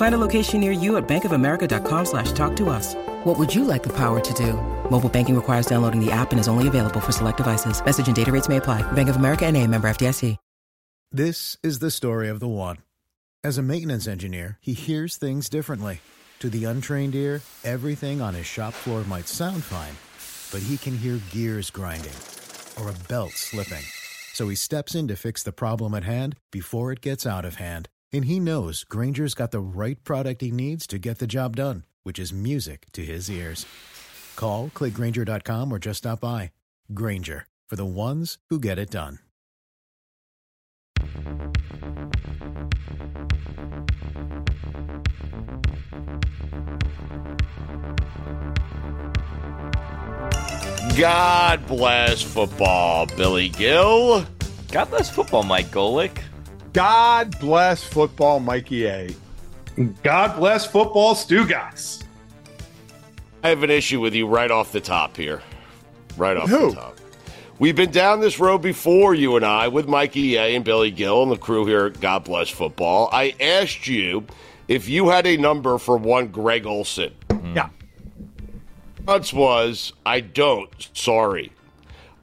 Find a location near you at bankofamerica.com slash talk to us. What would you like the power to do? Mobile banking requires downloading the app and is only available for select devices. Message and data rates may apply. Bank of America and a member FDIC. This is the story of the one. As a maintenance engineer, he hears things differently. To the untrained ear, everything on his shop floor might sound fine, but he can hear gears grinding or a belt slipping. So he steps in to fix the problem at hand before it gets out of hand. And he knows Grainger's got the right product he needs to get the job done, which is music to his ears. Call, clickgrainger.com, or just stop by. Grainger, for the ones who get it done. God bless football, Billy Gil. God bless football, Mike Golic. God bless football, Mikey A. God bless football, Stugotz. I have an issue with you right off the top here. Right off Who? the top. We've been down this road before, you and I, with Mikey A and Billy Gil and the crew here at God Bless Football. I asked you if you had a number for one Greg Olsen. Hmm. Yeah. Response was, I don't. Sorry.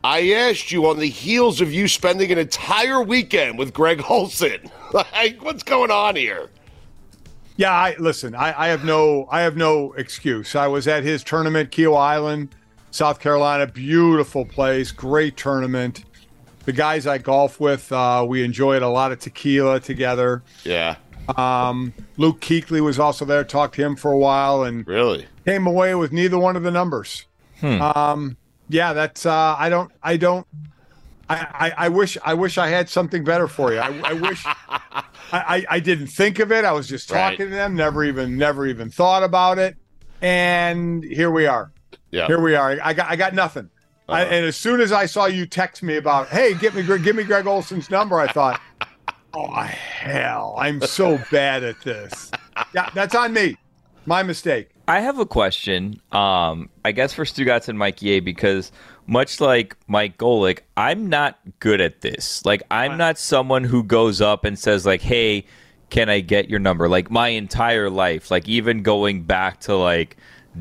I asked you on the heels of you spending an entire weekend with Greg Olsen. like, what's going on here? Yeah, I listen, I, I have no I have no excuse. I was at his tournament, Keel Island, South Carolina, beautiful place, great tournament. The guys I golf with, uh, we enjoyed a lot of tequila together. Yeah, Um, Luke Kuechly was also there, talked to him for a while, and really? came away with neither one of the numbers. Um, yeah, that's uh, I don't I don't I, I, I wish I wish I had something better for you. I, I wish I, I, I didn't think of it. I was just Right. talking to them, never even never even thought about it, and here we are. Yeah. Here we are. I got I got nothing. I, and as soon as I saw you text me about, hey, give me Greg- give me Greg Olsen's number, I thought, oh hell, I'm so bad at this. Yeah, that's on me. My mistake. I have a question. Um, I guess for Stugotz and Mikey A, because much like Mike Golic, I'm not good at this. Like, I'm not someone who goes up and says, like, "Hey, can I get your number?" Like my entire life, like even going back to like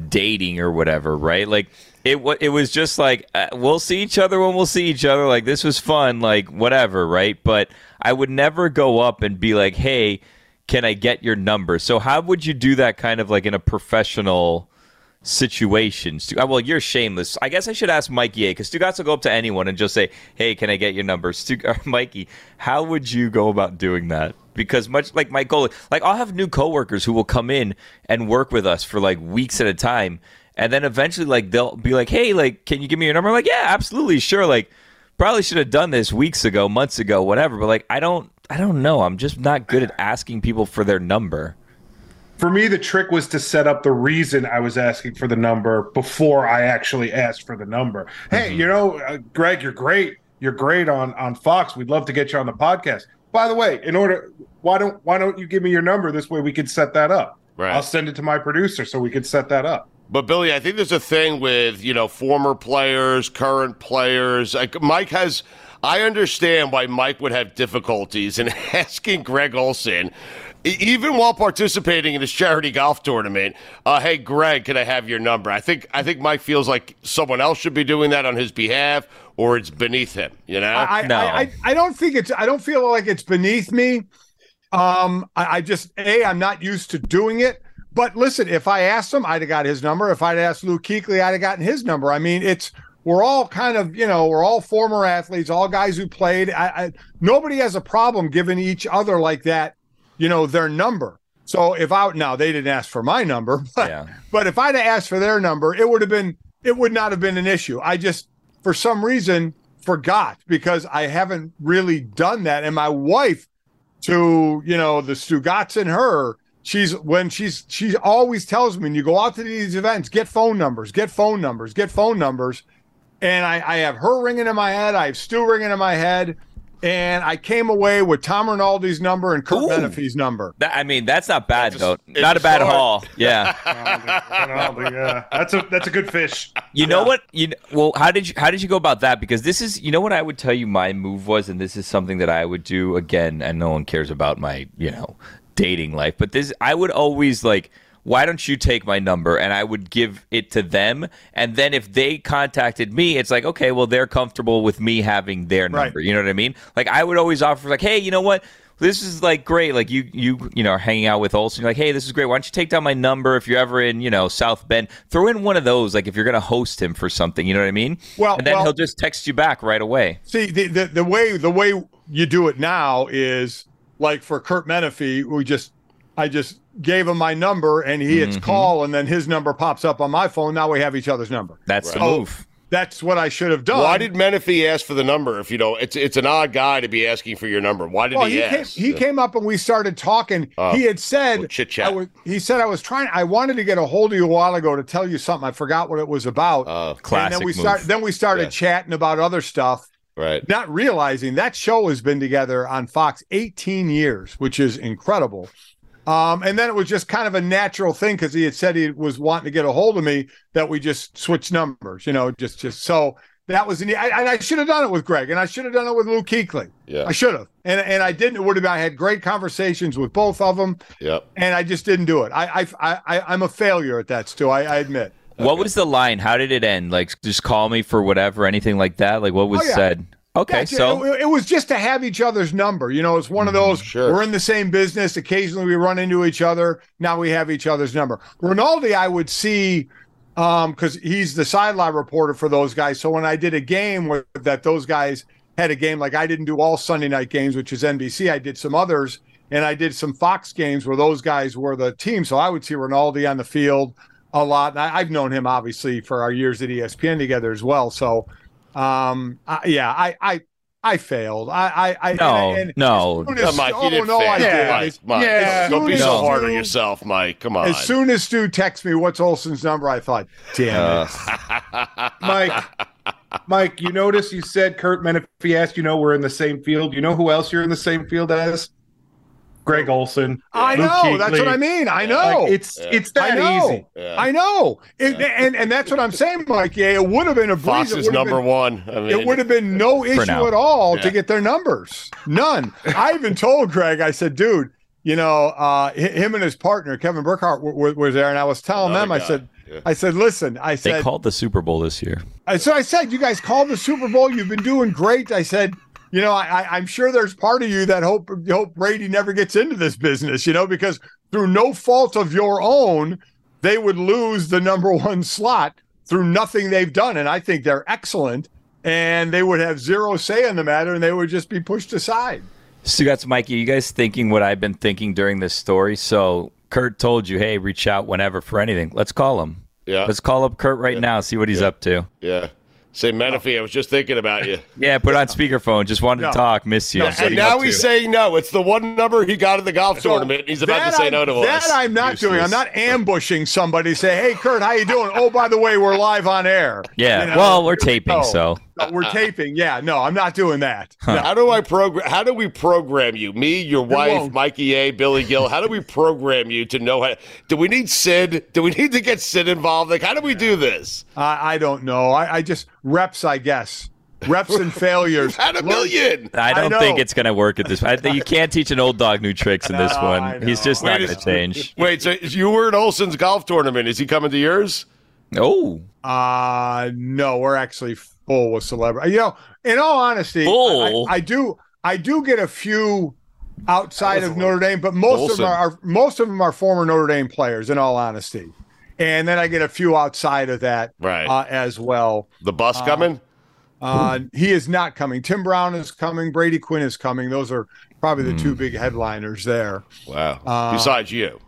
dating or whatever, right? Like it wa- it was just like uh, we'll see each other when we'll see each other. Like this was fun, like whatever, right? But I would never go up and be like, "Hey, can I get your number?" So how would you do that kind of like in a professional situation? Stu- uh, well, you're shameless. I guess I should ask Mikey A because Stugotz will go up to anyone and just say, "Hey, can I get your number?" Stu- Mikey, how would you go about doing that? Because much like my goal, like I'll have new coworkers who will come in and work with us for like weeks at a time, and then eventually, like they'll be like, "Hey, like, can you give me your number?" I'm like, "Yeah, absolutely, sure." Like, probably should have done this weeks ago, months ago, whatever. But like, I don't, I don't know. I'm just not good at asking people for their number. For me, the trick was to set up the reason I was asking for the number before I actually asked for the number. Hey, you know, uh, Greg, you're great. You're great on on Fox. We'd love to get you on the podcast. By the way, in order, why don't why don't you give me your number? This way we can set that up. Right. I'll send it to my producer so we can set that up. But Billy, I think there's a thing with you know former players, current players. Like Mike has, I understand why Mike would have difficulties in asking Greg Olsen, even while participating in his charity golf tournament. Uh, hey, Greg, can I have your number? I think I think Mike feels like someone else should be doing that on his behalf, or it's beneath him. You know? I, No. I, I, I don't think it's I don't feel like it's beneath me. Um, I, I just a I'm not used to doing it. But listen, if I asked him, I'd have got his number. If I'd asked Luke Kuechly, I'd have gotten his number. I mean, it's we're all kind of you know we're all former athletes, all guys who played. I, I nobody has a problem giving each other like that, you know, their number. So if I now they didn't ask for my number, but, Yeah. but if I'd have asked for their number, it would have been it would not have been an issue. I just for some reason forgot because I haven't really done that. And my wife, to you know, the Stugotz and her she's when she's she always tells me when you go out to these events, get phone numbers, get phone numbers, get phone numbers. And I, I have her ringing in my head, I have Stu ringing in my head, and I came away with Tom Rinaldi's number and Curt Ooh. Menefee's number. That, I mean, that's not bad It's a- though. it's Not a a bad start. haul. Yeah. Ronaldo, yeah, that's a that's a good fish. You know what? You kn- well, how did you how did you go about that? Because this is, you know, what I would tell you my move was, and this is something that I would do again. And no one cares about my, you know, dating life, but this I would always like. Why don't you take my number and I would give it to them? And then if they contacted me, it's like, okay, well, they're comfortable with me having their Right. number. You know what I mean? Like I would always offer, like, hey, you know what? This is like great. Like you, you, you know, are hanging out with Olsen. You're like, hey, this is great. Why don't you take down my number if you're ever in, you know, South Bend? Throw in one of those, like if you're gonna host him for something. You know what I mean? Well- and then well- he'll just text you back right away. See, the, the the way the way you do it now is like for Curt Menefee, we just I just gave him my number and he hits mm-hmm. call and then his number pops up on my phone. Now we have each other's number. That's the Oh, move. That's what I should have done. Why did Menefee ask for the number? If you know, it's it's an odd guy to be asking for your number. Why did well, he, he came, ask? he came up and we started talking. Oh, he had said, chit-chat. He said, I was trying, I wanted to get a hold of you a while ago to tell you something. I forgot what it was about. Oh, and Classic then we move. start, then we started Yeah. chatting about other stuff, right. not realizing that show has been together on Fox 18 years, which is incredible. Um, and then it was just kind of a natural thing because he had said he was wanting to get a hold of me that we just switched numbers, you know, just just so that was an, I, and I should have done it with Greg and I should have done it with Luke Kuechly. Yeah. I should have, and and I didn't. It would have. been- I had great conversations with both of them, Yep. and I just didn't do it. I I, I I- I'm a failure at that, Stu. I, I admit. What was the line? How did it end? Like, just call me for whatever, anything like that. Like, what was Oh, yeah. said? Okay, Yeah, so it, it was just to have each other's number. You know, it's one of those. Sure. We're in the same business. Occasionally, we run into each other. Now we have each other's number. Rinaldi, I would see, um, because he's the sideline reporter for those guys. So when I did a game where that those guys had a game, like I didn't do all Sunday night games, which is NBC. I did some others, and I did some Fox games where those guys were the team. So I would see Rinaldi on the field a lot. And I, I've known him obviously for our years at ESPN together as well. So um, I, yeah, I, I, I failed. I, I, I No, and- and no. as soon Yeah, as- Mike, you oh, didn't no, I fail. did. Mike, As- Mike, as don't be so as hard on yourself, Mike. Come on. As soon as Stu texts me, what's Olsen's number? I thought, damn it. Mike, Mike, you notice you said Curt Menefee asked, you know, we're in the same field. You know who else you're in the same field as? Greg Olsen. I Luke know. That's what I mean. I know. Like, it's it's I that know. easy. Yeah. I know. It, and and that's what I'm saying, Mike. Yeah, it would have been a breeze. Fox It is number been- one. I mean, It would have been no issue at all Yeah. to get their numbers. None. I even told Greg, I said, dude, you know, uh, him and his partner, Kevin Burkhardt, w- w- was there. And I was telling Another them, I said, Yeah. I said, listen, I said they called the Super Bowl this year. I, so I said, you guys called the Super Bowl. You've been doing great. I said, you know, I, I, I'm sure there's part of you that hope hope Brady never gets into this business, you know, because through no fault of your own, they would lose the number one slot through nothing they've done. And I think they're excellent. And they would have zero say in the matter, and they would just be pushed aside. So that's Mikey, you guys thinking what I've been thinking during this story? So Curt told you, hey, reach out whenever for anything. Let's call him. Yeah. Let's call up Curt right now, see what he's up to. Yeah. Say Menefee, I was just thinking about you. Yeah, put it on speakerphone. Just wanted No. to talk. Miss you. No, And now he's to? saying no. It's the one number he got at the golf tournament. He's about to say I'm- no to that us. I'm not doing. I'm not ambushing somebody. Say, hey, Curt, how you doing? Oh, by the way, we're live on air. Yeah. You know? well, we're taping, No. so No, we're taping. Yeah, no, I'm not doing that. No. How do I program? How do we program you? Me, your wife, won't. Mikey A, Billy Gil. How do we program you to know how? Do we need Sid? Do we need to get Sid involved? Like, how do we do this? I, I don't know. I, I just reps, I guess. Reps and failures. Had a million. I don't know. think it's going to work at this. I think you can't teach an old dog new tricks in this No, one. He's know. just not going to change. Wait, so you were at Olsen's golf tournament. Is he coming to yours? No. Uh no, we're actually full with celebrity. You know, in all honesty, Full? I, I do I do get a few outside of Notre Dame, but most of them are, are most of them are former Notre Dame players. In all honesty, and then I get a few outside of that Right. uh, as well. The bus coming? Uh, he is not coming. Tim Brown is coming. Brady Quinn is coming. Those are probably the Hmm. two big headliners there. Wow. uh, Besides you.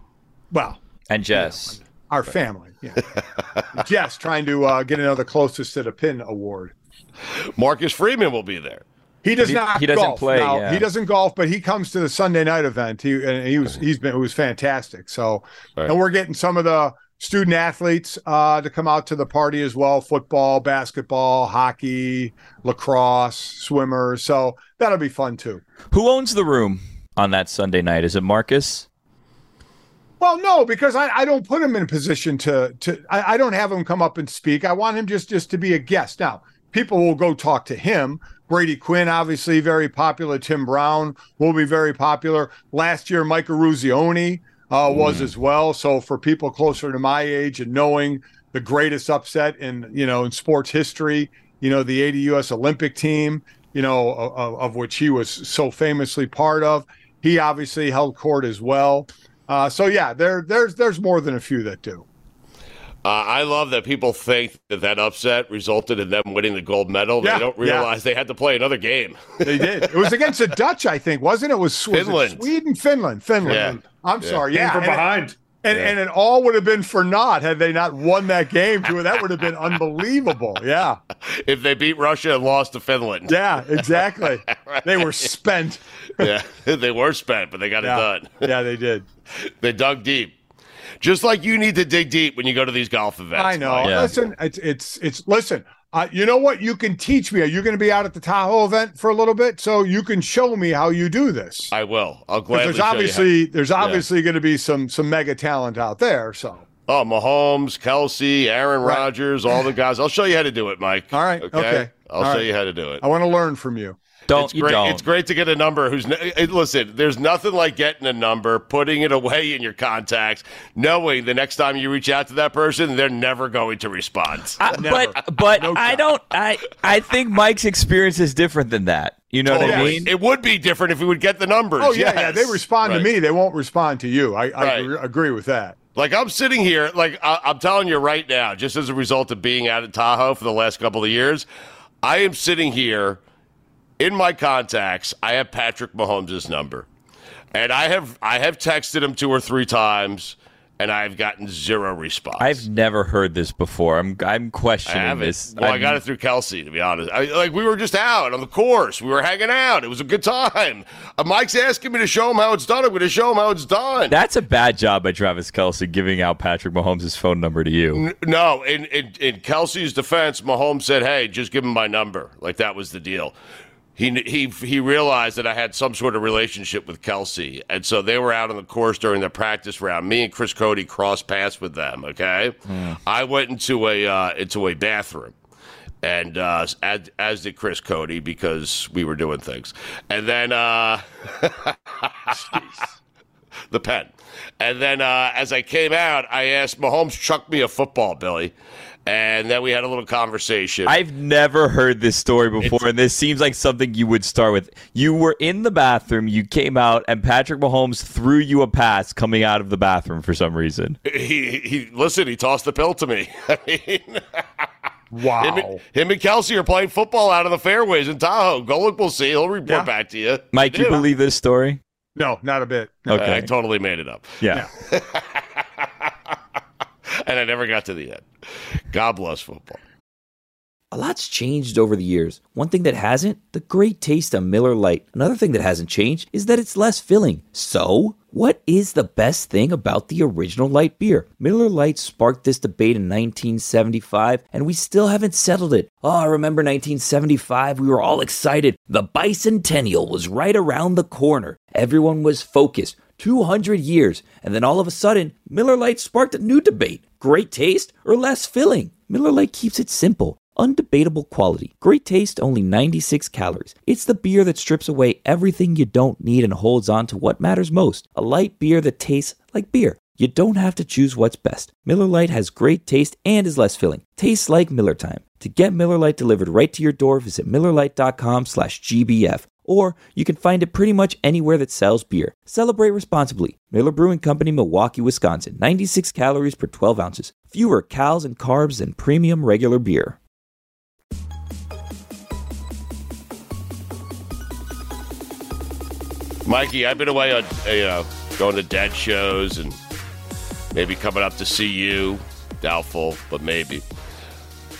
Well, and Jess. Our family. Yeah. Jess trying to uh, get another closest to the pin award. Marcus Freeman will be there. He does He- not. he doesn't golf. play, Now, yeah. He doesn't golf, but he comes to the Sunday night event. He and he was he's been it was fantastic. So, Right. and we're getting some of the student athletes uh, to come out to the party as well: football, basketball, hockey, lacrosse, swimmers. So that'll be fun too. Who owns the room on that Sunday night? Is it Marcus? Well, no, because I, I don't put him in a position to to I, I don't have him come up and speak. I want him just just to be a guest. Now, people will go talk to him. Brady Quinn, obviously very popular. Tim Brown will be very popular. Last year, Mike Eruzione uh, was as well. So for people closer to my age and knowing the greatest upset in you know in sports history, you know the 80 U.S. Olympic team, you know of, of which he was so famously part of, he obviously held court as well. Uh, so yeah, there there's there's more than a few that do. Uh, I love that people think that that upset resulted in them winning the gold medal. Yeah, they don't yeah. realize they had to play another game. They did. It was against the Dutch, I think, wasn't it? Was, was it Sweden, Finland, Finland. Yeah. I'm Yeah. sorry. Came Yeah, from and it- behind. And, and it all would have been for naught had they not won that game. Too. That would have been unbelievable. Yeah. if they beat Russia and lost to Finland. Yeah, exactly. They were spent. Yeah, they were spent, but they got Yeah. it done. Yeah, they did. They dug deep. Just like you need to dig deep when you go to these golf events. I know. Yeah. Listen, it's it's it's listen. Uh, you know what? You can teach me. Are you going to be out at the Tahoe event for a little bit, so you can show me how you do this? I will. I'll gladly there's you how- obviously there's obviously going to be some some mega talent out there. So Oh, Mahomes, Kelce, Aaron Right. Rodgers, all the guys. I'll show you how to do it, Mike. All right, okay. I'll All show right. you how to do it. I want to learn from you. Don't it's you great. don't. It's great to get a number who's. ne- eh, Listen, there's nothing like getting a number, putting it away in your contacts, knowing the next time you reach out to that person, they're never going to respond. I- but but No I don't. I I think Mike's experience is different than that. You know what I mean? It would be different if we would get the numbers. Oh yeah, yeah. They respond Right. to me. They won't respond to you. I, I Right. agree, agree with that. Like I'm sitting here, like I- I'm telling you right now, just as a result of being out at Tahoe for the last couple of years, I am sitting here in my contacts. I have Patrick Mahomes' number, and I have I have texted him two or three times, and I've gotten zero response. I've never heard this before. I'm I'm questioning this. Well, I I'm- got it through Kelce, to be honest. I, like we were just out on the course, we were hanging out. It was a good time. Uh, Mike's asking me to show him how it's done. I'm going to show him how it's done. That's a bad job by Travis Kelce giving out Patrick Mahomes' phone number to you. N- No, in, in in Kelce's defense, Mahomes said, "Hey, just give him my number." Like that was the deal. He he he realized that I had some sort of relationship with Kelce, and so they were out on the course during the practice round. Me and Chris Cote crossed paths with them. Okay, I went into a uh, into a bathroom. And uh, as, as did Chris Cote because we were doing things, and then uh, the pen. And then uh, as I came out, I asked Mahomes chuck me a football, Billy. And then we had a little conversation. I've never heard this story before, and this seems like something you would start with. You were in the bathroom, you came out, and Patrick Mahomes threw you a pass coming out of the bathroom for some reason. he, he listen. He tossed the pill to me. I mean, Wow. him, and- him and Kelce are playing football out of the fairways in Tahoe. Go look, we'll see. He'll report Yeah. back to you. Mike, you believe this story? no, not a bit. Okay. I totally made it up, yeah. and I never got to the end. God bless football. A lot's changed over the years. One thing that hasn't, the great taste of Miller Lite. Another thing that hasn't changed is that it's less filling. So, what is the best thing about the original light beer? Miller Lite sparked this debate in 1975, and we still haven't settled it. Oh, I remember 1975, we were all excited. The bicentennial was right around the corner. Everyone was focused. 200 years, and then all of a sudden, Miller Lite sparked a new debate. Great taste or less filling? Miller Lite keeps it simple. Undebatable quality. Great taste, only 96 calories. It's the beer that strips away everything you don't need and holds on to what matters most. A light beer that tastes like beer. You don't have to choose what's best. Miller Lite has great taste and is less filling. Tastes like Miller time. To get Miller Lite delivered right to your door, visit MillerLite.com slash GBF. Or you can find it pretty much anywhere that sells beer. Celebrate responsibly. Miller Brewing Company, Milwaukee, Wisconsin. 96 calories per 12 ounces. Fewer calories and carbs than premium regular beer. Mikey, I've been away on, uh, you know, going to dead shows and maybe coming up to see you. Doubtful, but maybe.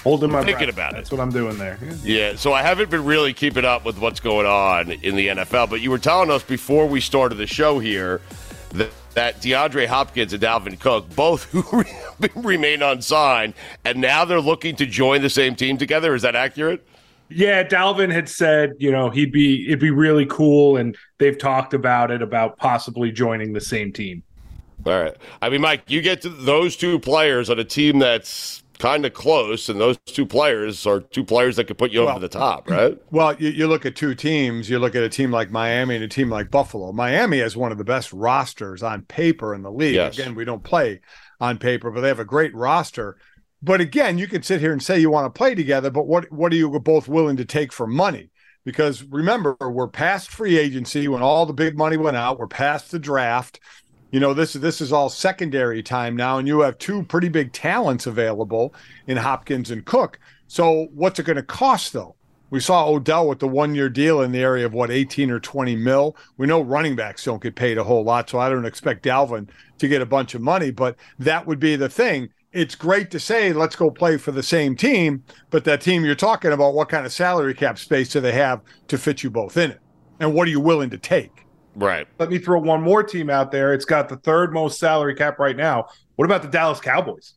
Holding my Thinking breath. about it. That's what I'm doing there. Yeah. Yeah, so I haven't been really keeping up with what's going on in the NFL, but you were telling us before we started the show here that, that DeAndre Hopkins and Dalvin Cook, both who remain unsigned, and now they're looking to join the same team together. Is that accurate? Yeah, Dalvin had said, you know, he'd be it'd be really cool, and they've talked about it about possibly joining the same team. All right. I mean, Mike, you get to those two players on a team that's kind of close, and those two players are two players that could put you Well- over the top, right? Well, you, you look at two teams. You look at a team like Miami and a team like Buffalo. Miami has one of the best rosters on paper in the league. Yes. Again, we don't play on paper, but they have a great roster. But again, you can sit here and say you want to play together, but what what are you both willing to take for money? Because remember, we're past free agency when all the big money went out. We're past the draft. You know, this this is all secondary time now, and you have two pretty big talents available in Hopkins and Cook. So what's it going to cost though? We saw Odell with the one year deal in the area of what 18 or 20 mil. We know running backs don't get paid a whole lot, so I don't expect Dalvin to get a bunch of money, but that would be the thing. It's great to say let's go play for the same team, but that team you're talking about, what kind of salary cap space do they have to fit you both in it? And what are you willing to take? Right. Let me throw one more team out there. It's got the third most salary cap right now. What about the Dallas Cowboys?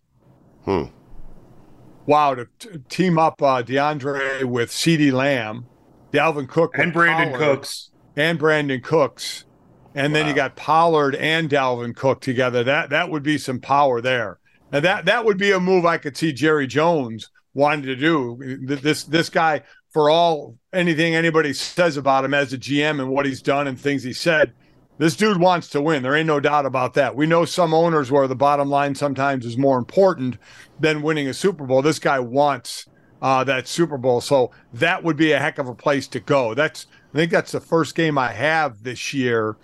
Hmm. Wow, to t- team up uh, DeAndre with CeeDee Lamb, Dalvin Cook And Brandin Pollard, Cooks. and Brandin Cooks, and then you got Pollard and Dalvin Cook together. That that would be some power there. And that that would be a move I could see Jerry Jones wanting to do. This this guy, for all anything anybody says about him as a GM and what he's done and things he said, this dude wants to win. There ain't no doubt about that. We know some owners where the bottom line sometimes is more important than winning a Super Bowl. This guy wants uh, that Super Bowl, so that would be a heck of a place to go. That's I think that's the first game I have this year.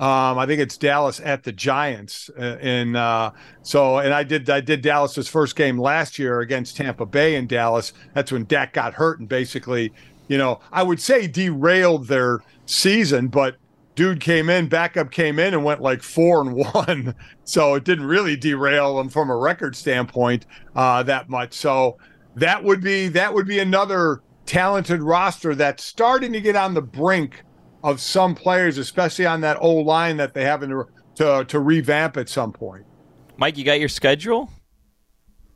Um, I think it's Dallas at the Giants, uh, and uh, so and I did I did Dallas's first game last year against Tampa Bay in Dallas. That's when Dak got hurt and basically, you know, I would say derailed their season, but dude came in, backup came in and went like four and one. So it didn't really derail them from a record standpoint uh, that much. So that would be that would be another talented roster that's starting to get on the brink of some players, especially on that old line that they have in to to revamp at some point. Mike, you got your schedule?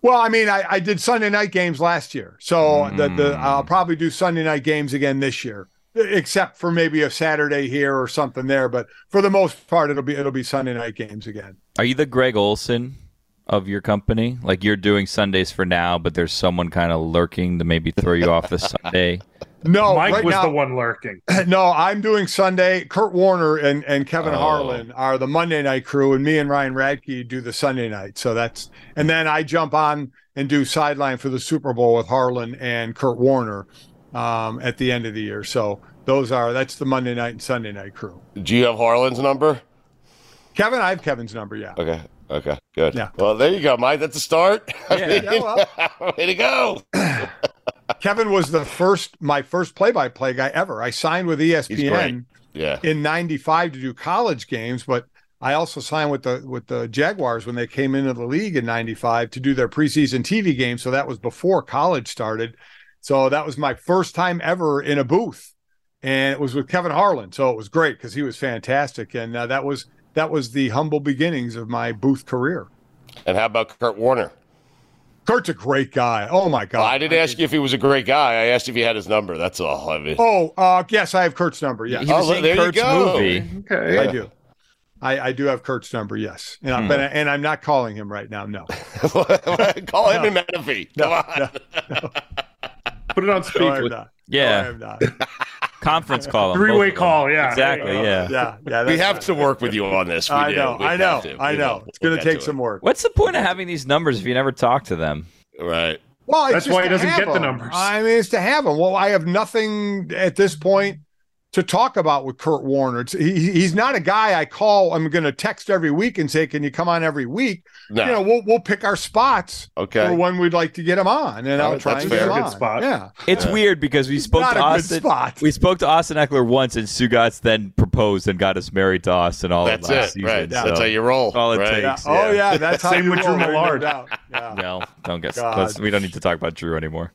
Well, I mean, I, I did Sunday night games last year, so the, the mm. I'll probably do Sunday night games again this year, except for maybe a Saturday here or something there. But for the most part, it'll be it'll be Sunday night games again. Are you the Greg Olsen of your company? Like you're doing Sundays for now, but there's someone kind of lurking to maybe throw you off the Sunday. No, Mike right was now, the one lurking. No, I'm doing Sunday. Kurt Warner and, and Kevin Oh. Harlan are the Monday night crew, and me and Ryan Radtke do the Sunday night. So that's and then I jump on and do sideline for the Super Bowl with Harlan and Kurt Warner um, at the end of the year. So those are that's the Monday night and Sunday night crew. Do you have Harlan's number? Kevin, I have Kevin's number. Yeah. Okay. Okay. Good. Yeah. Well, there you go, Mike. That's a start. I Yeah. mean, Yeah, well. way to go. Kevin was the first, my first play-by-play guy ever. I signed with. ESPN Yeah. in '95 to do college games, but I also signed with the with the Jaguars when they came into the league in '95 to do their preseason TV games. So that was before college started. So that was my first time ever in a booth, and it was with Kevin Harlan. So it was great because he was fantastic, and uh, that was that was the humble beginnings of my booth career. And how about Kurt Warner? Kurt's a great guy. Oh my god! Well, I didn't ask you if he was a great guy. I asked if he had his number. That's all. I mean, Oh, uh, yes, I have Kurt's number. Yes, He was Oh, in there you Kurt's go. movie. Okay. I do. I, I do have Kurt's number. Yes, and, I, but, and I'm not calling him right now. No, call him in Menefee. Come on. Put it on no, I'm speaker. not. Yeah. no, I'm not. Conference call. Three way call. Yeah. Exactly. There you go. Yeah. Yeah, yeah. We have to work with you on this. We I do. know. We I know. have to. I We know. will. It's going to take some it. work. What's the point of having these numbers if you never talk to them? Right. Well, it's That's just why he doesn't have get the numbers. I mean, it's to have them. Well, I have nothing at this point to talk about with Kurt Warner. It's, he, he's not a guy I call. I'm going to text every week and say, "Can you come on every week?" No. You know, we'll we'll pick our spots Okay. for when we'd like to get him on, and All I'll try that's and fair. get him Good on. spot. Yeah, It's weird because we spoke not to a good Austin. spot. We spoke to Austin Ekeler once, and Stugotz then proposed and got us married to Austin all That's of last it, season. right? so- That's how you roll. all it right? takes. yeah. Oh yeah, that's how Same you with Drew roll, there's no Millard. doubt. Yeah. No, don't get. Let's, we don't need to talk about Drew anymore.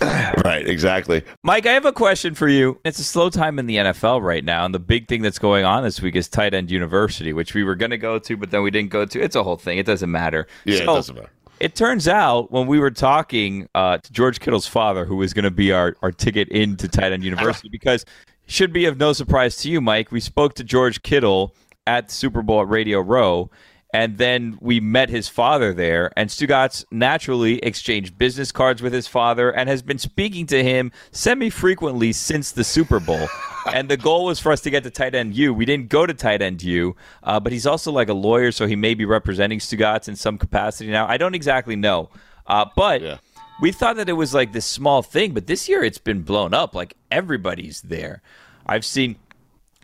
Right, exactly. Mike, I have a question for you. It's a slow time in the NFL right now, and the big thing that's going on this week is Tight End University, which we were going to go to, but then we didn't go to. It's a whole thing. It doesn't matter. Yeah, it doesn't matter. It turns out when we were talking uh, to George Kittle's father, who was going to be our, our ticket into Tight End University, because should be of no surprise to you, Mike. We spoke to George Kittle at Super Bowl at Radio Row, and then we met his father there. And Stugotz naturally exchanged business cards with his father and has been speaking to him semi frequently since the Super Bowl. and the goal was for us to get to tight end U. We didn't go to tight end U, uh, but he's also like a lawyer, so he may be representing Stugotz in some capacity now. I don't exactly know. Uh, but Yeah. we thought that it was like this small thing, but this year it's been blown up. Like everybody's there. I've seen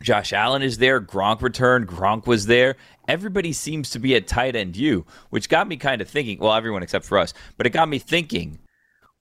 Josh Allen is there. Gronk returned. Gronk was there. Everybody seems to be at tight end U, which got me kind of thinking. Well, everyone except for us, but it got me thinking.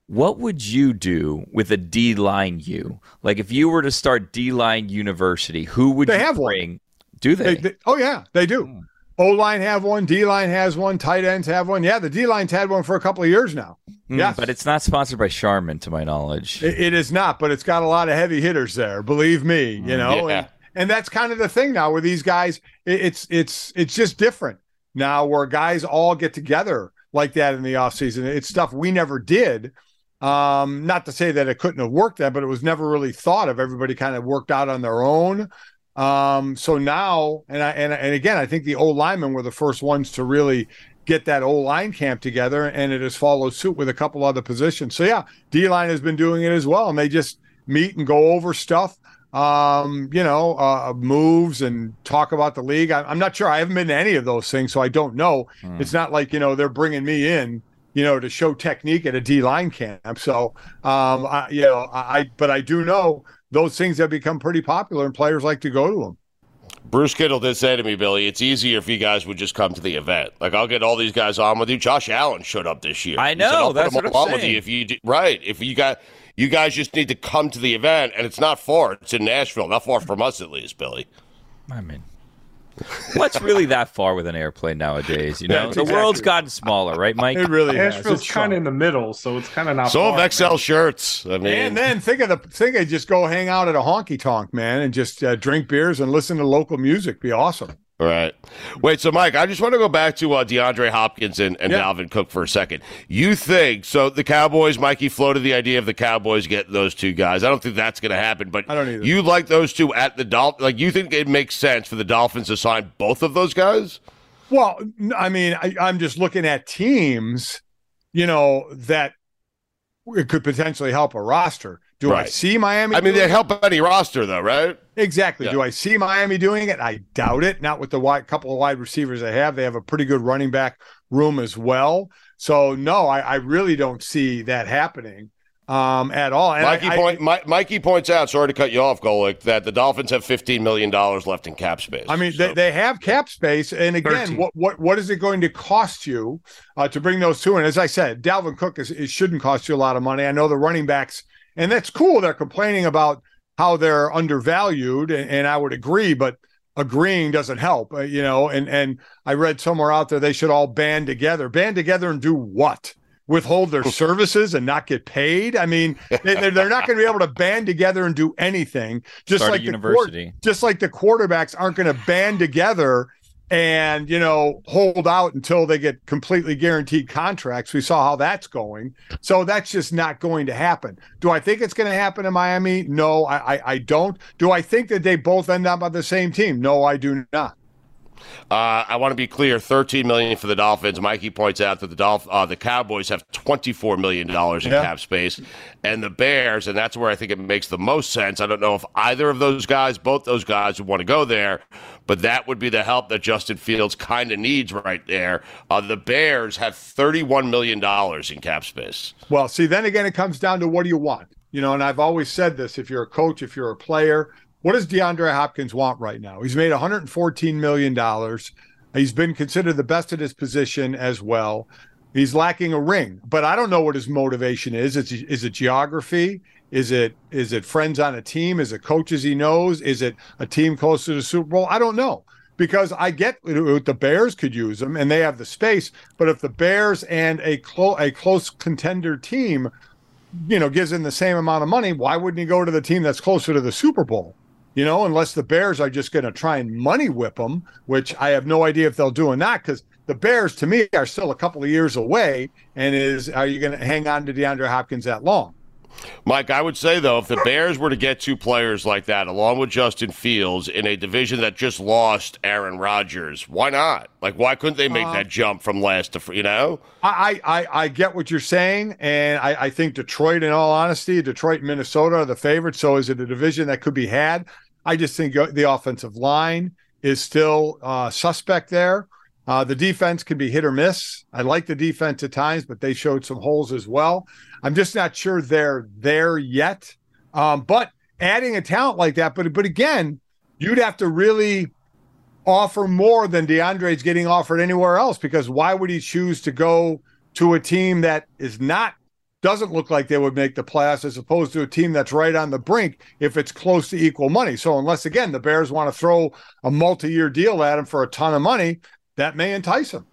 What would you do with a D line U? Like if you were to start D line University, who would They you have one. Do they? They, they- oh yeah, they do. O line have one, D line has one, tight ends have one. Yeah, the D line's had one for a couple of years now. Hmm, yes, but it's not sponsored by Charmin, to my knowledge. It, it is not, but it's got a lot of heavy hitters there. Believe me, you know, Yeah. And, that's kind of the thing now where these guys. It, it's it's it's just different now, where guys all get together like that in the offseason. It's stuff we never did. Um, not to say that it couldn't have worked that, but it was never really thought of. Everybody kind of worked out on their own. Um, so now, and I and and again, I think the O linemen were the first ones to really get that O line camp together, and it has followed suit with a couple other positions. So yeah, D line has been doing it as well, and they just meet and go over stuff, um, you know, uh, moves and talk about the league. I, I'm not sure. I haven't been to any of those things, so I don't know. It's not like you know they're bringing me in, you know, to show technique at a D line camp. So, um, I, you know, I, I but I do know those things have become pretty popular, and players like to go to them. Bruce Kittle did say to me, Billy, it's easier if you guys would just come to the event. Like, I'll get all these guys on with you. Josh Allen showed up this year. I He said, know, that's them what all I'm on with saying. you if you do, right. If you got you guys just need to come to the event, and it's not far. It's in Nashville, not far from us at least, Billy. I mean, what's really that far with an airplane nowadays? You know, That's the world's gotten smaller, right, Mike? It really. Nashville's It's kind of in the middle, so it's kind of not. So far, have XL man. shirts. I mean, And then think of the think of just go hang out at a honky tonk, man, and just uh, drink beers and listen to local music. Be awesome. Right. Wait, so Mike, I just want to go back to uh, DeAndre Hopkins and, and Yeah. Dalvin Cook for a second. You think so? The Cowboys, Mikey floated the idea of the Cowboys getting those two guys. I don't think that's going to happen, but I don't either. You like those two at the Dolphins? Like you think it makes sense for the Dolphins to sign both of those guys? Well, I mean, I, I'm just looking at teams, you know, that it could potentially help a roster. Do I see Miami? I mean, they help any roster, though, right? Exactly. Yeah. Do I see Miami doing it? I doubt it. Not with the wide, couple of wide receivers they have. They have a pretty good running back room as well. So no, I, I really don't see that happening um, at all. And Mikey, I, I- point, Mi- Mikey points out, sorry to cut you off, Golic, that the Dolphins have $15 million left in cap space. I mean, So- they, they have cap space, and again, 13. what what what is it going to cost you uh, to bring those two in? As I said, Dalvin Cook is it shouldn't cost you a lot of money. I know the running backs, and that's cool. They're complaining about how they're undervalued, and, and I would agree, but agreeing doesn't help, uh, you know. And and I read somewhere out there they should all band together, band together, and do what? Withhold their services and not get paid. I mean, they, they're, they're not going to be able to band together and do anything. Just Start a like the university. just like the quarterbacks aren't going to band together and you know hold out until they get completely guaranteed contracts. We saw how that's going, so that's just not going to happen. Do I think it's going to happen in Miami? No, I, I I don't. Do I think that they both end up on the same team? No, I do not. Uh, I want to be clear: thirteen million for the Dolphins. Mikey points out that the Dolph- uh, the Cowboys have twenty-four million dollars in Yeah. cap space, and the Bears, and that's where I think it makes the most sense. I don't know if either of those guys, both those guys, would want to go there, but that would be the help that Justin Fields kind of needs right there. Uh, the Bears have thirty-one million dollars in cap space. Well, see, then again, it comes down to what do you want? You know, and I've always said this if you're a coach, if you're a player, what does DeAndre Hopkins want right now? He's made 114 million dollars. He's been considered the best at his position as well. He's lacking a ring, but I don't know what his motivation is. Is, is it geography? Is it is it friends on a team? Is it coaches he knows? Is it a team close to the Super Bowl? I don't know because I get the Bears could use him and they have the space. But if the Bears and a close a close contender team, you know, gives him the same amount of money, why wouldn't he go to the team that's closer to the Super Bowl? You know, unless the Bears are just going to try and money whip them, which I have no idea if they'll do in that because the Bears to me are still a couple of years away. And is are you going to hang on to DeAndre Hopkins that long? Mike, I would say though, if the Bears were to get two players like that, along with Justin Fields, in a division that just lost Aaron Rodgers, why not? Like, why couldn't they make uh, that jump from last to you know? I I, I get what you're saying, and I, I think Detroit, in all honesty, Detroit, and Minnesota are the favorites. So is it a division that could be had? I just think the offensive line is still uh, suspect there. Uh, the defense can be hit or miss. I like the defense at times, but they showed some holes as well. I'm just not sure they're there yet. Um, but adding a talent like that, but but again, you'd have to really offer more than DeAndre's getting offered anywhere else because why would he choose to go to a team that is not doesn't look like they would make the playoffs as opposed to a team that's right on the brink if it's close to equal money. So unless again the Bears want to throw a multi-year deal at him for a ton of money, that may entice him.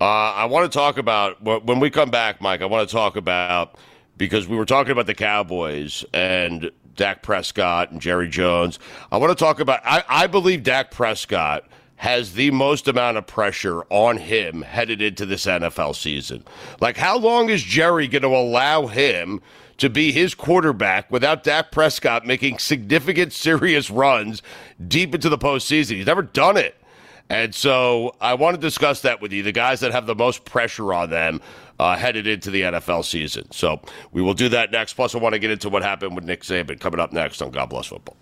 Uh, I want to talk about when we come back, Mike. I want to talk about because we were talking about the Cowboys and Dak Prescott and Jerry Jones. I want to talk about. I, I believe Dak Prescott has the most amount of pressure on him headed into this NFL season. Like, how long is Jerry going to allow him? to be his quarterback without Dak Prescott making significant, serious runs deep into the postseason. He's never done it. And so I want to discuss that with you, the guys that have the most pressure on them uh, headed into the NFL season. So we will do that next. Plus, I want to get into what happened with Nick Saban coming up next on God Bless Football.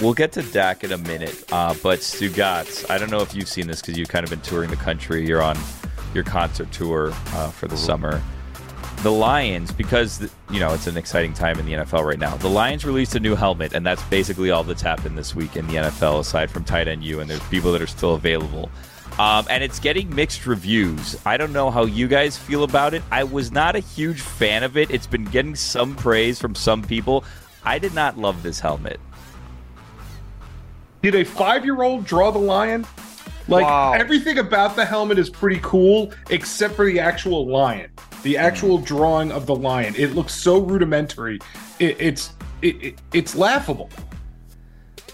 We'll get to Dak in a minute, uh, but Stugotz, I don't know if you've seen this because you've kind of been touring the country. You're on your concert tour uh, for the summer the Lions, because you know it's an exciting time in the NFL right now. The Lions released a new helmet, and that's basically all that's happened this week in the NFL, aside from tight end U, and there's people that are still available. Um, and it's getting mixed reviews. I don't know how you guys feel about it. I was not a huge fan of it. It's been getting some praise from some people. I did not love this helmet. Did a five-year-old draw the lion? Like wow. everything about the helmet is pretty cool, except for the actual lion the actual drawing of the lion. It looks so rudimentary. It, it's it, it, it's laughable.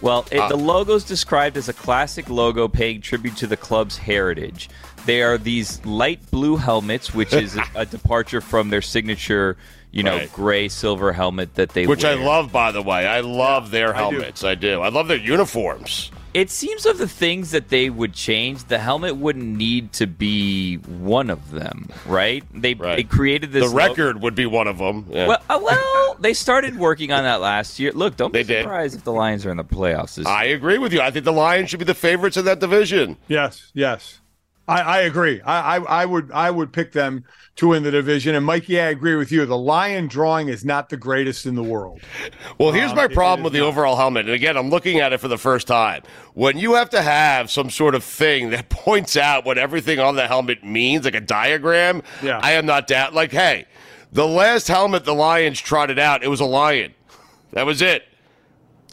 Well, it, uh, the logo is described as a classic logo paying tribute to the club's heritage. They are these light blue helmets, which is a, a departure from their signature, you know, right. gray silver helmet that they which wear. I love, by the way. I love their helmets. I do. I do. I love their uniforms. It seems of the things that they would change, the helmet wouldn't need to be one of them, right? They, right. they created this. The record lo- would be one of them. Yeah. Well, uh, well, they started working on that last year. Look, don't be they surprised did. if the Lions are in the playoffs. I agree with you. I think the Lions should be the favorites in that division. Yes, yes. I, I agree. I, I, I would I would pick them to win the division. And Mikey, I agree with you. The lion drawing is not the greatest in the world. Well, here's um, my problem with the not. overall helmet. And again, I'm looking at it for the first time. When you have to have some sort of thing that points out what everything on the helmet means, like a diagram, yeah. I am not that. Like, hey, the last helmet the Lions trotted out, it was a lion. That was it.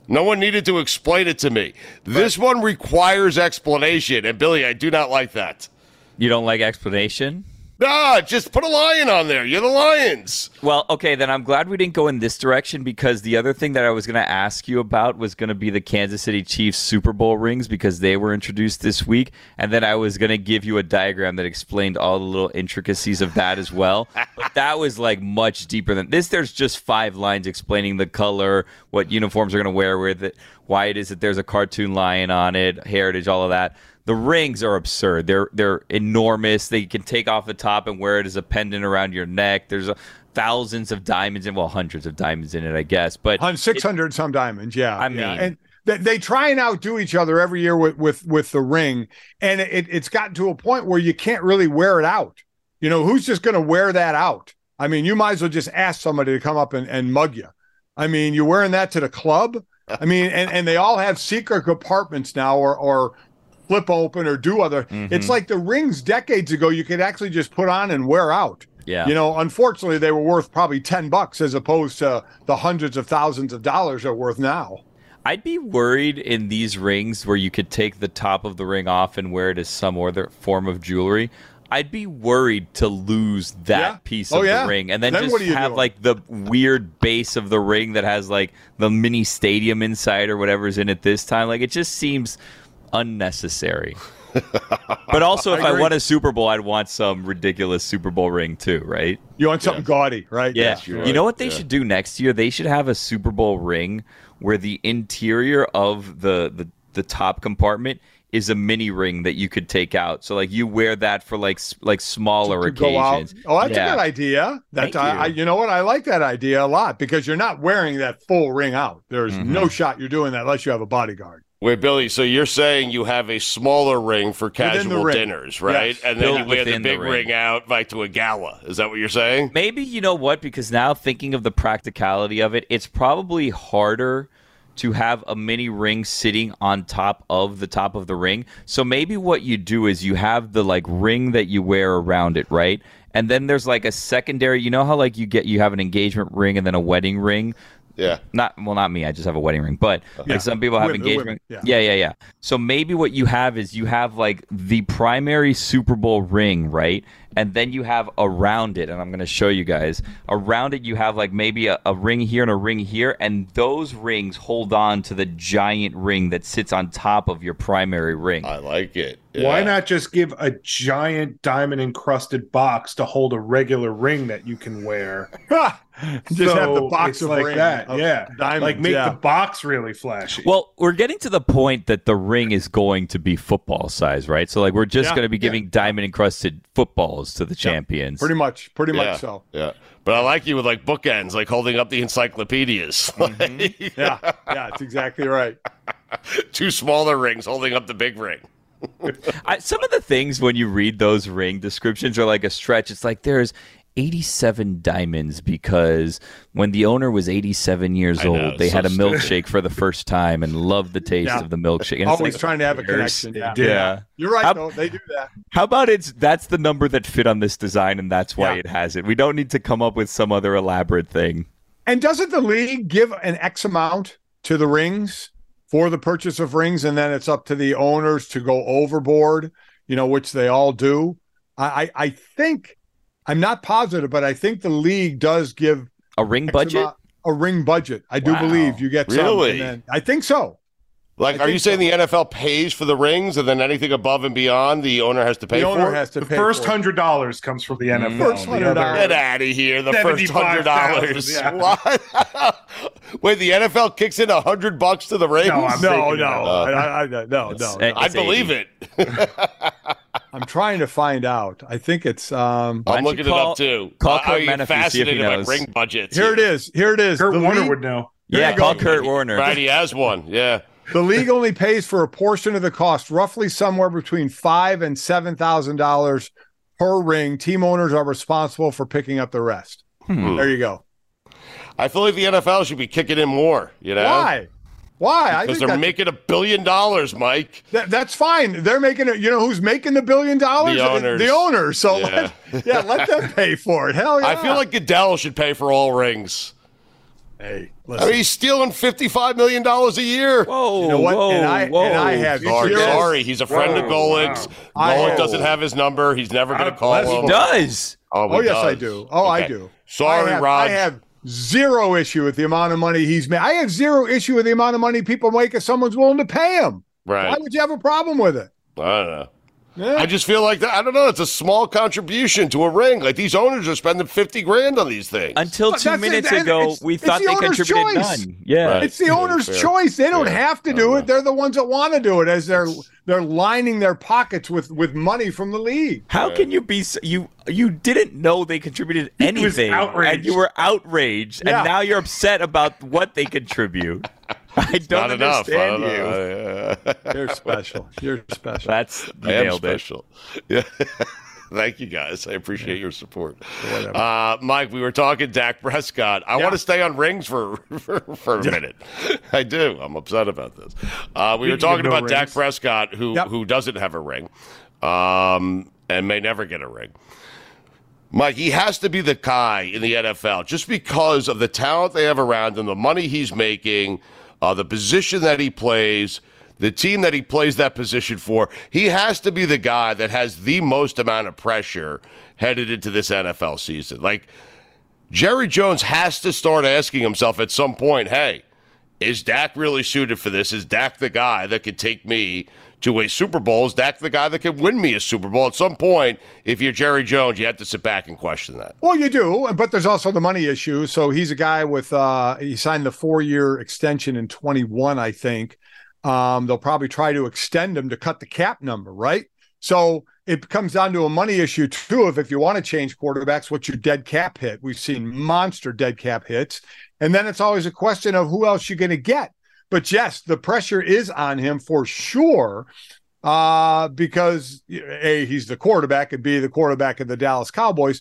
No one needed to explain it to me. This one requires explanation. And Billy, I do not like that. You don't like explanation? Nah, just put a lion on there. You're the Lions. Well, okay, then I'm glad we didn't go in this direction because the other thing that I was going to ask you about was going to be the Kansas City Chiefs Super Bowl rings because they were introduced this week. And then I was going to give you a diagram that explained all the little intricacies of that as well. but that was like much deeper than this. There's just five lines explaining the color, what uniforms are going to wear with it, why it is that there's a cartoon lion on it, heritage, all of that. The rings are absurd. They're they're enormous. They can take off the top and wear it as a pendant around your neck. There's a, thousands of diamonds and well, hundreds of diamonds in it, I guess. But six hundred some diamonds. Yeah, I mean, yeah. and they, they try and outdo each other every year with with with the ring, and it, it's gotten to a point where you can't really wear it out. You know, who's just going to wear that out? I mean, you might as well just ask somebody to come up and, and mug you. I mean, you're wearing that to the club. I mean, and, and they all have secret compartments now or or flip open or do other. Mm-hmm. It's like the rings decades ago you could actually just put on and wear out. Yeah. You know, unfortunately they were worth probably 10 bucks as opposed to the hundreds of thousands of dollars they're worth now. I'd be worried in these rings where you could take the top of the ring off and wear it as some other form of jewelry. I'd be worried to lose that Yeah. piece Oh, of yeah. the ring and then, Then just what are you have doing? like the weird base of the ring that has like the mini stadium inside or whatever's in it this time. Like it just seems unnecessary. but also, if I, agree. won a Super Bowl, I'd want some ridiculous Super Bowl ring too, right? You want something gaudy, right? Yeah. you're You know what they Yeah. should do next year? They should have a Super Bowl ring where the interior of the the, the top compartment is a mini ring that you could take out. So like you wear that for like like smaller to go occasions. Oh, that's Yeah. a good idea. That I, you. I, you know what? I like that idea a lot because you're not wearing that full ring out. There's Mm-hmm. no shot you're doing that unless you have a bodyguard. Wait, Billy. So you're saying you have a smaller ring for casual ring. dinners, right? Yes. And then Built you wear the within the big ring. ring. out like to a gala. Is that what you're saying? Maybe you know what? Because now thinking of the practicality of it, it's probably harder to have a mini ring sitting on top of the top of the ring. So maybe what you do is you have the like ring that you wear around it, right? And then there's like a secondary, you know how like you get you have an engagement ring and then a wedding ring? Yeah. Not well, not me. I just have a wedding ring, but Yeah. like some people have Women- engagement. women, yeah, yeah, yeah. So maybe what you have is you have like the primary Super Bowl ring, right? And then you have around it, and I'm going to show you guys. Around it, you have like maybe a, a ring here and a ring here, and those rings hold on to the giant ring that sits on top of your primary ring. I like it. Why not just give a giant diamond encrusted box to hold a regular ring that you can wear? Just have the box of like ring that. of Yeah, diamonds, like make yeah. the box really flashy. Well, we're getting to the point that the ring is going to be football size, right? So like we're just Yeah, going to be yeah. giving diamond encrusted footballs to the champions. Pretty much, pretty Yeah. much so. Yeah. But I like you with like bookends, like holding up the encyclopedias. Mm-hmm. Yeah, yeah, it's exactly right. Two smaller rings holding up the big ring. I, some of the things when you read those ring descriptions are like a stretch. It's like there's 87 diamonds because when the owner was 87 years I know, old, they so had a milkshake for the first time and loved the taste Yeah. of the milkshake. And Always like, trying to have a cares? connection. Yeah. Yeah. You're right, How- though. They do that. How about it's that's the number that fit on this design and that's why Yeah. it has it. We don't need to come up with some other elaborate thing. And doesn't the league give an X amount to the rings for the purchase of rings, and then it's up to the owners to go overboard? You know, which they all do. I, I, I think I'm not positive, but I think the league does give A ring budget? amount- a ring budget. I do Wow. believe you get some, Really? and then- I think so. Like, I are you saying so. the NFL pays for the rings and then anything above and beyond the owner has to pay The owner for? has to the pay first for it. hundred dollars comes from the mm. NFL. First The $100. other- Get out of here! The first hundred dollars. 75,000, What? Wait, the NFL kicks in a hundred bucks to the rings? No, I'm No, no, about I, uh, I, I- no, no, It's- no. I believe 80. it. I'm trying to find out. I think it's um. I'm looking call- it up too. call I- Curt I'm Menefee, see if he fascinated by knows. ring budgets. Here it is. Here it is. Kurt The Warner league- would know. Yeah, call go. Kurt Warner. Right, he has one. Yeah. The league only pays for a portion of the cost, roughly somewhere between five and seven thousand dollars per ring. Team owners are responsible for picking up the rest. Hmm. There you go. I feel like the NFL should be kicking in more. You know Why? Why? I Because think they're making a billion dollars, Mike. that- that's fine. They're making it. You know who's making the billion dollars? The owners. The owners. So Yeah. let, yeah, let them pay for it. Hell yeah. I feel like Goodell should pay for all rings. hey, I mean, he's stealing fifty-five million dollars a year. Whoa, You know what? whoa, And I- whoa. and I have Sorry, zero- sorry, he's a friend of Whoa, Golic's. I Golik have- doesn't have his number. He's never going to call bless him. him. does. Oh, Oh he yes, I do. Oh, I do. Sorry, I have, Rod. I have zero issue with the amount of money he's made. I have zero issue with the amount of money people make if someone's willing to pay him. Right. Why would you have a problem with it? I don't know. Yeah. I just feel like that. I don't know. It's a small contribution to a ring. Like these owners are spending fifty grand on these things. Until two that's minutes That- ago, it's- we thought the they contributed choice. none. Yeah. Right. It's the Yeah, owner's fair. choice. They don't Fair. have to do don't it. know. They're the ones that want to do it as they're they're lining their pockets with with money from the league. How can you be so, you you didn't know they contributed anything and you were outraged Yeah. and now you're upset about what they contribute. I don't Not enough. I understand don't You, you're special. You're special. That's you I am nailed it. special. Yeah. Thank you guys. I appreciate your support. Uh, Mike, we were talking Dak Prescott. I Yeah. want to stay on rings for for, for a minute. I do. I'm upset about this. Uh, we You were talking give no about Dak. Prescott, who Yep. who doesn't have a ring, um, and may never get a ring. Mike, he has to be the guy in the NFL just because of the talent they have around him, the money he's making, uh, the position that he plays, the team that he plays that position for. He has to be the guy that has the most amount of pressure headed into this NFL season. Like, Jerry Jones has to start asking himself at some point, hey, is Dak really suited for this? Is Dak the guy that could take me to a Super Bowl? Is Dak the guy that can win me a Super Bowl? At some point, if you're Jerry Jones, you have to sit back and question that. Well, you do, but there's also the money issue. So he's a guy with uh he signed the four year extension in 21, I think. Um, they'll probably try to extend him to cut the cap number, right? So it comes down to a money issue too. Of if you want to change quarterbacks, what's your dead cap hit? We've seen monster dead cap hits, and then it's always a question of who else you're going to get. But yes, the pressure is on him for sure, uh, because a he's the quarterback and b the quarterback of the Dallas Cowboys.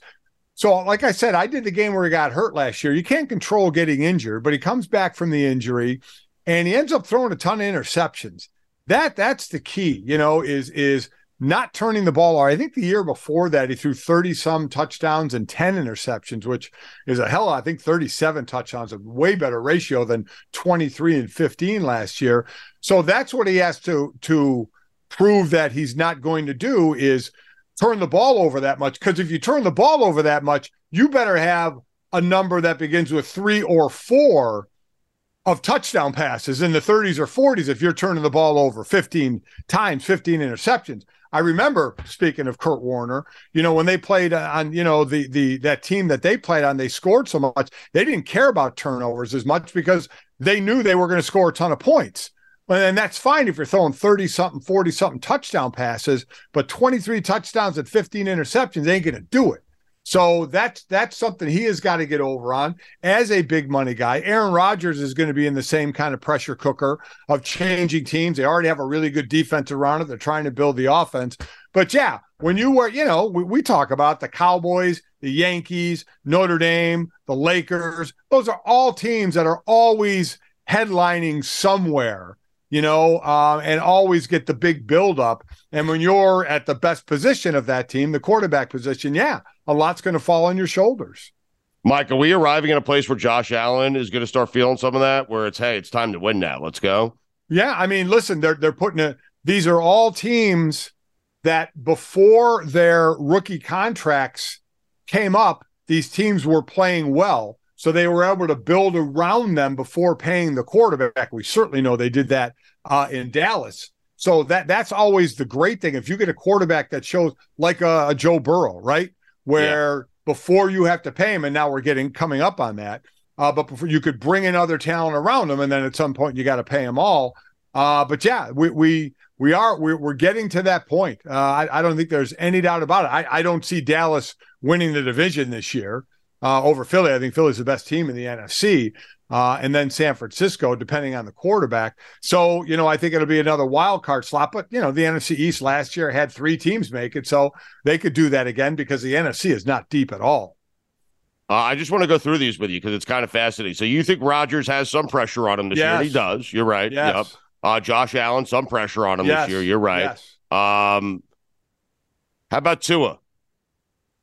So, like I said, I did the game where he got hurt last year. You can't control getting injured, but he comes back from the injury and he ends up throwing a ton of interceptions. That that's the key, you know, is is not turning the ball. I think the year before that he threw 30 some touchdowns and 10 interceptions, which is a hell, I think 37 touchdowns, a way better ratio than 23 and 15 last year. So that's what he has to to prove that he's not going to do is turn the ball over that much. Because if you turn the ball over that much, you better have a number that begins with three or four of touchdown passes in the 30s or 40s if you're turning the ball over 15 times, 15 interceptions. I remember speaking of Kurt Warner, you know, when they played on, you know, the the that team that they played on, they scored so much. They didn't care about turnovers as much because they knew they were going to score a ton of points. And that's fine if you're throwing 30 something, 40 something touchdown passes, but 23 touchdowns and 15 interceptions ain't going to do it. So that's that's something he has got to get over on as a big money guy. Aaron Rodgers is going to be in the same kind of pressure cooker of changing teams. They already have a really good defense around it. They're trying to build the offense. But yeah, when you were, you know, we, we talk about the Cowboys, the Yankees, Notre Dame, the Lakers. Those are all teams that are always headlining somewhere you know, uh, and always get the big buildup. And when you're at the best position of that team, the quarterback position, yeah, a lot's going to fall on your shoulders. Mike, are we arriving in a place where Josh Allen is going to start feeling some of that? Where it's, hey, it's time to win now. Let's go. Yeah, I mean, listen, they're they're putting it. These are all teams that before their rookie contracts came up, these teams were playing well. So they were able to build around them before paying the quarterback. We certainly know they did that uh, in Dallas. So that that's always the great thing. If you get a quarterback that shows like a, a Joe Burrow, right, where before you have to pay him, and now we're getting coming up on that. Uh, but before you could bring in other talent around them, and then at some point you got to pay them all. Uh, but yeah, we we we are we're, we're getting to that point. Uh, I, I don't think there's any doubt about it. I, I don't see Dallas winning the division this year uh, over Philly. I think Philly's the best team in the NFC, uh, and then San Francisco, depending on the quarterback. So you know, I think it'll be another wild card slot. But you know, the NFC East last year had three teams make it, so they could do that again because the NFC is not deep at all. Uh, I just want to go through these with you because it's kind of fascinating. So you think Rodgers has some pressure on him this year? He does. You're right. Yes. Yep. Uh, Josh Allen, some pressure on him Yes. this year. You're right. Yes. Um, how about Tua?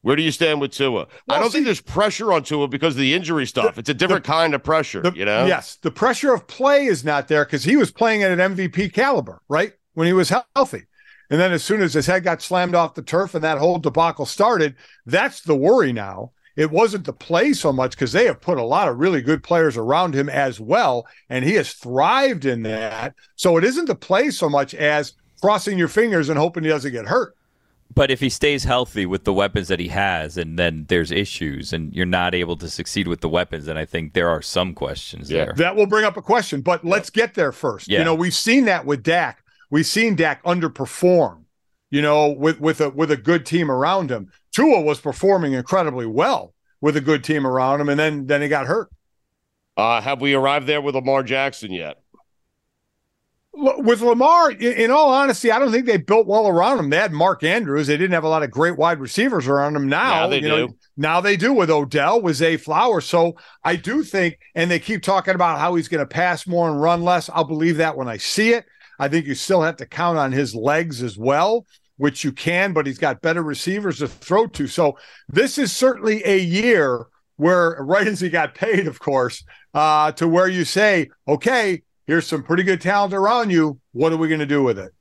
Where do you stand with Tua? I don't see- think there's pressure on Tua because of the injury stuff. it's a different kind of pressure, The- you know? Yes, the pressure of play is not there because he was playing at an MVP caliber, right? When he was healthy. And then as soon as his head got slammed off the turf and that whole debacle started, that's the worry now. It wasn't the play so much because they have put a lot of really good players around him as well, and he has thrived in that. So it isn't the play so much as crossing your fingers and hoping he doesn't get hurt. But if he stays healthy with the weapons that he has, and then there's issues, and you're not able to succeed with the weapons, then I think there are some questions Yeah. there. That will bring up a question, but let's get there first. Yeah. You know, we've seen that with Dak. We've seen Dak underperform, you know, with with a with a good team around him. Tua was performing incredibly well with a good team around him, and then then he got hurt. Uh, have we arrived there with Lamar Jackson yet? With Lamar, in all honesty, I don't think they built well around him. They had Mark Andrews. They didn't have a lot of great wide receivers around him. Now, now they do. Know, now they do with Odell, with Zay Flowers. So I do think, and they keep talking about how he's going to pass more and run less. I'll believe that when I see it. I think you still have to count on his legs as well, which you can, but he's got better receivers to throw to. So this is certainly a year where, right as he got paid, of course, uh, to where you say, okay, here's some pretty good talent around you. What are we going to do with it?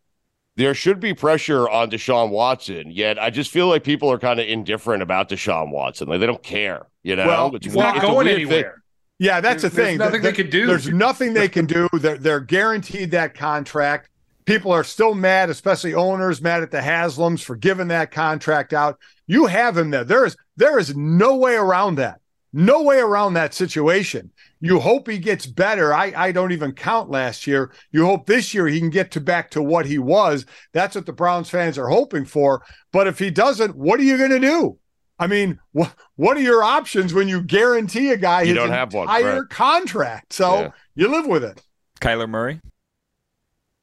There should be pressure on Deshaun Watson, yet I just feel like people are kind of indifferent about Deshaun Watson. Like they don't care, you know. Well, it's, not it's going anywhere. Thing. Yeah, that's there's, the thing. There's nothing they can do. There's nothing they can do. They're, they're guaranteed that contract. People are still mad, especially owners, mad at the Haslams for giving that contract out. You have him there. There is there is no way around that. No way around that situation. You hope he gets better. I, I don't even count last year. You hope this year he can get to back to what he was. That's what the Browns fans are hoping for. But if he doesn't, what are you going to do? I mean, what what are your options when you guarantee a guy you his don't have entire one, right. contract? So yeah. you live with it. Kyler Murray.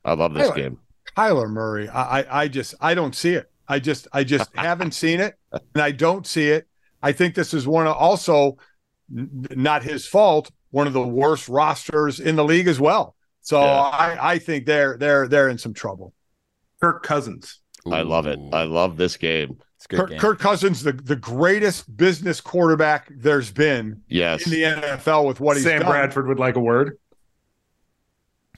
I love this Kyler, game. Kyler Murray. I, I I just I don't see it. I just I just haven't seen it, and I don't see it. I think this is one of also not his fault, one of the worst rosters in the league as well. So yeah. I, I think they're they're they're in some trouble. Kirk Cousins. Ooh. I love it. I love this game. Kirk, game. Kirk, Cousins, the, the greatest business quarterback there's been yes. in the NFL with what he's Sam done. Bradford would like a word.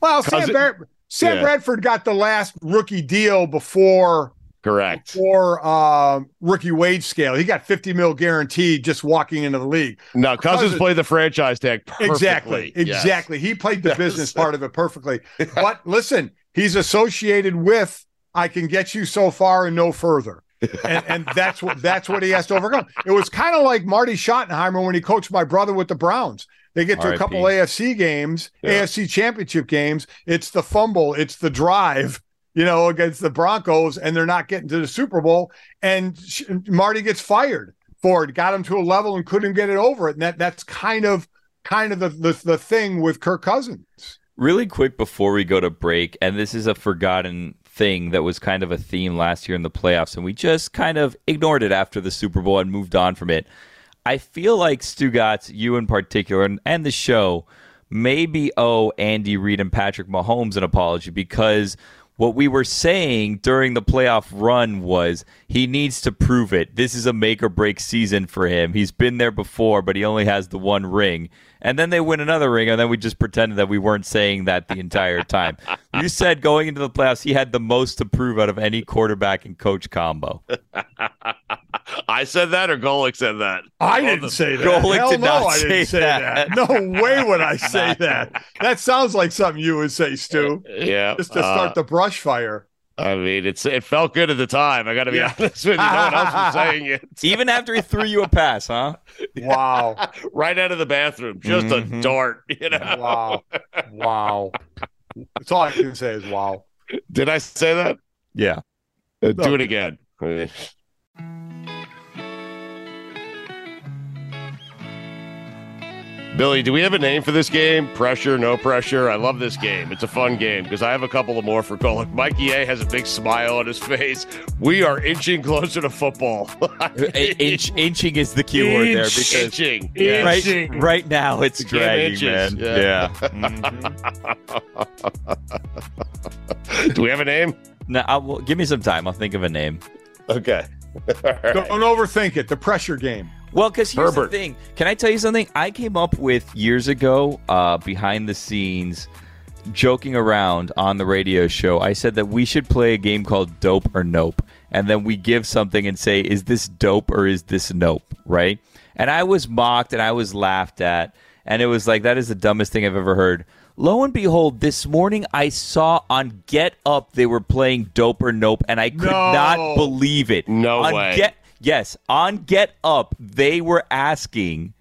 Well, Sam, Bar- Sam yeah. Bradford got the last rookie deal before Correct. For uh, rookie wage scale, he got 50 mil guaranteed just walking into the league. No, Cousins, Cousins played the franchise tag perfectly. Exactly. Exactly. He played the business part of it perfectly. But listen, he's associated with I can get you so far and no further. and, and that's what that's what he has to overcome. It was kind of like Marty Schottenheimer when he coached my brother with the Browns. They get to a couple AFC games, yeah. AFC championship games. It's the fumble, it's the drive, you know, against the Broncos, and they're not getting to the Super Bowl. And Marty gets fired for it, got him to a level and couldn't get it over it. And that that's kind of kind of the, the, the thing with Kirk Cousins. Really quick before we go to break, and this is a forgotten thing that was kind of a theme last year in the playoffs, and we just kind of ignored it after the Super Bowl and moved on from it. I feel like Stugotz, you in particular, and, and the show maybe owe Andy Reid and Patrick Mahomes an apology because what we were saying during the playoff run was he needs to prove it. This is a make or break season for him. He's been there before, but he only has the one ring. And then they win another ring, and then we just pretended that we weren't saying that the entire time. you said going into the playoffs, he had the most to prove out of any quarterback and coach combo. I said that, or Golic said that. I didn't the, say that. Golic Hell did no, not I say didn't say that. that. No way would I say that. That sounds like something you would say, Stu. Yeah, just to start uh, the brush fire. I mean, it's it felt good at the time. I got to be yeah. honest with you. No one else was saying it. Even after he threw you a pass, huh? Wow! right out of the bathroom, just mm-hmm. a dart. You know? Wow! Wow! That's all I can say is wow. Did I say that? Yeah. Uh, do it again. Billy, do we have a name for this game? Pressure, no pressure. I love this game. It's a fun game because I have a couple of more for Golic. Mikey A has a big smile on his face. We are inching closer to football. Inch, inching is the key word there because inching. Right, inching. right now it's dragging, man. Yeah. yeah. Mm-hmm. do we have a name? No, I'll, give me some time. I'll think of a name. Okay. Right. Don't overthink it. The pressure game. Well, because here's Herbert. the thing. Can I tell you something? I came up with years ago, uh, behind the scenes, joking around on the radio show. I said that we should play a game called Dope or Nope, and then we give something and say, "Is this dope or is this nope?" Right? And I was mocked and I was laughed at, and it was like that is the dumbest thing I've ever heard. Lo and behold, this morning I saw on Get Up they were playing Dope or Nope, and I could no. not believe it. No on way. Get Yes, on Get Up, they were asking,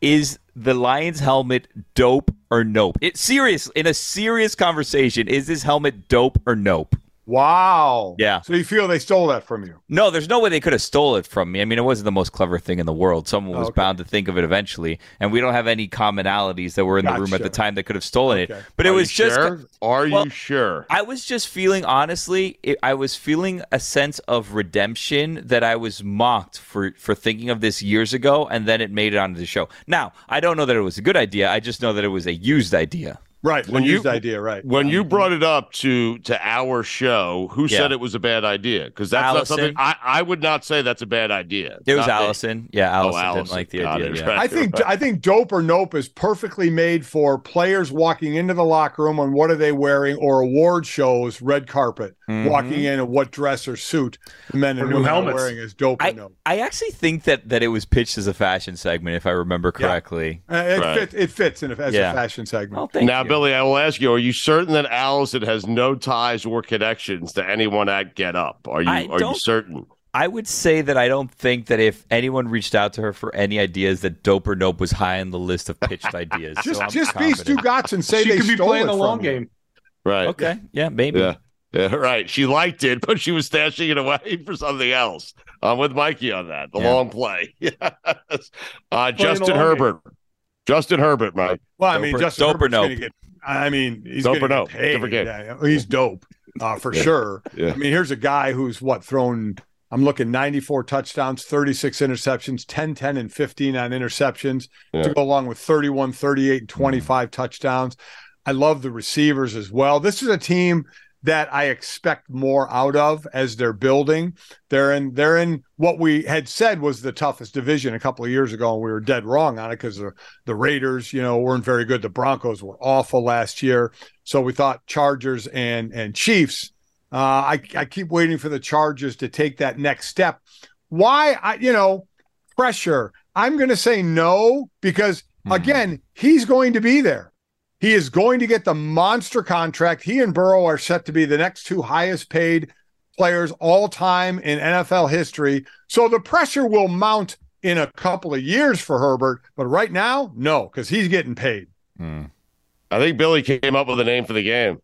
"Is the Lions helmet dope or nope?" It serious in a serious conversation. Is this helmet dope or nope? Wow. Yeah. So you feel they stole that from you? No, there's no way they could have stole it from me. I mean, it wasn't the most clever thing in the world. Someone was oh, Okay. bound to think of it eventually, and we don't have any commonalities that were in the room at the time that could have stolen Okay. it. But it was you just sure? Are well, you sure? I was just feeling, honestly, it, I was feeling a sense of redemption that I was mocked for for thinking of this years ago, and then it made it onto the show. Now, I don't know that it was a good idea. I just know that it was a used idea. Right. When When you- idea, right? When you brought it up to to our show, who Yeah. said it was a bad idea? Because that's not something I, I would not say that's a bad idea. It was Not me. Allison. Yeah, Allison, didn't like the idea. it. yeah. Right. I think I think dope or nope is perfectly made for players walking into the locker room and what are they wearing, or award shows, red carpet, Mm-hmm. walking in and what dress or suit the men Or and new women are helmets. wearing is dope or I, nope. I actually think that that it was pitched as a fashion segment, if I remember correctly. Uh, it, Right. fits, it fits in a, as Yeah. a fashion segment. Well, thank now, you. Billy, I will ask you: Are you certain that Allison has no ties or connections to anyone at Get Up? Are you I Are you certain? I would say that I don't think that if anyone reached out to her for any ideas, that Dope or Nope was high on the list of pitched ideas. just so just be Stu confident. Gotts and say she they could be playing it the long from you. game. Right. Okay, yeah, maybe. Yeah. Yeah, right. She liked it, but she was stashing it away for something else. I'm with Mikey on that. The Yeah. long play. Yes. Uh, Justin long Herbert. Justin Herbert, Mike. Well, I Dope mean, or- Justin dope or Herbert's gonna get. I mean, he's Dope or get nope? paid. Different game. Yeah, yeah. he's dope uh, for sure. Yeah. I mean, here's a guy who's what thrown. I'm looking 94 touchdowns, 36 interceptions, 10, 10, and 15 on interceptions Yeah. to go along with 31, 38, and 25 touchdowns. I love the receivers as well. This is a team that I expect more out of as they're building. They're in they're in what we had said was the toughest division a couple of years ago, and we were dead wrong on it because the, the Raiders, you know, weren't very good. The Broncos were awful last year. So we thought Chargers and and Chiefs. Uh, I I keep waiting for the Chargers to take that next step. Why I you know pressure. I'm going to say no because again he's going to be there. He is going to get the monster contract. He and Burrow are set to be the next two highest paid players all time in NFL history. So the pressure will mount in a couple of years for Herbert, but right now, no, because he's getting paid. Hmm. I think Billy came up with a name for the game.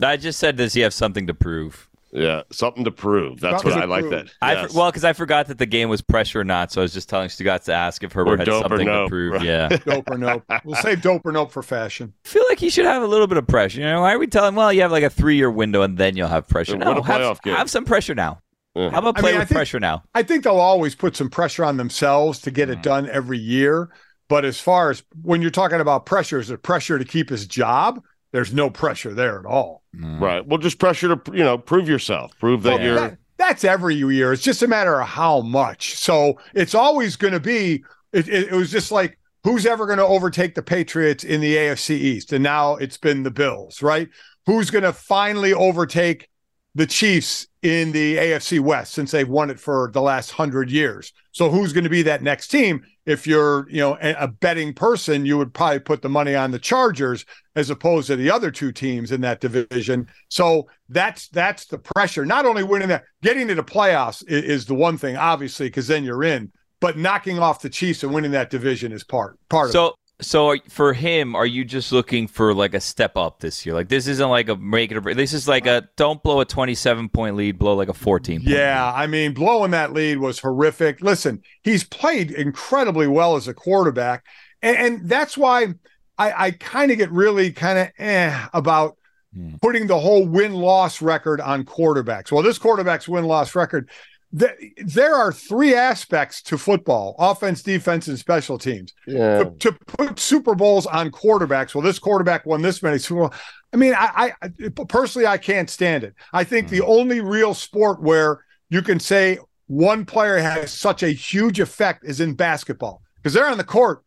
I just said, does he have something to prove? Yeah, something to prove. That's Something what I like. prove. That. I Yes. for, well, because I forgot that the game was pressure or not, so I was just telling Stugotz to ask if Herbert had dope or something to prove. right. Yeah, Dope or nope. We'll save dope or nope for fashion. I feel like he should have a little bit of pressure. You know, why are we telling? Well, you have like a three-year window, and then you'll have pressure. No, have, have some pressure now. Yeah. How about I play mean, with think- pressure now? I think they'll always put some pressure on themselves to get it mm. done every year. But as far as when you're talking about pressure, is it pressure to keep his job? There's no pressure there at all. Mm. Right. Well, just pressure to you know prove yourself, prove that Well, you're. that- that's every year. It's just a matter of how much. So it's always going to be. It, it, it was just like who's ever going to overtake the Patriots in the AFC East, and now it's been the Bills, right? Who's going to finally overtake the Chiefs in the AFC West since they've won it for the last hundred years? So who's going to be that next team? If you're, you know, a, betting person, you would probably put the money on the Chargers as opposed to the other two teams in that division. So that's that's the pressure. Not only winning that, getting to the playoffs is, is the one thing, obviously, because then you're in. But knocking off the Chiefs and winning that division is part part of it. So, are, for him, are you just looking for like a step up this year? Like this isn't like a make it or break. This is like a don't blow a twenty-seven point lead, blow like a fourteen. Point Yeah, I mean, blowing that lead was horrific. Listen, he's played incredibly well as a quarterback, and, and that's why I, I kind of get really kind of eh about Hmm. putting the whole win loss record on quarterbacks. Well, this quarterback's win loss record. Th- There are three aspects to football: offense, defense, and special teams. Yeah. To, to put Super Bowls on quarterbacks. Well, this quarterback won this many Super Bowls. I mean, I, I personally I can't stand it. I think the mm. only real sport where you can say one player has such a huge effect is in basketball because they're on the court,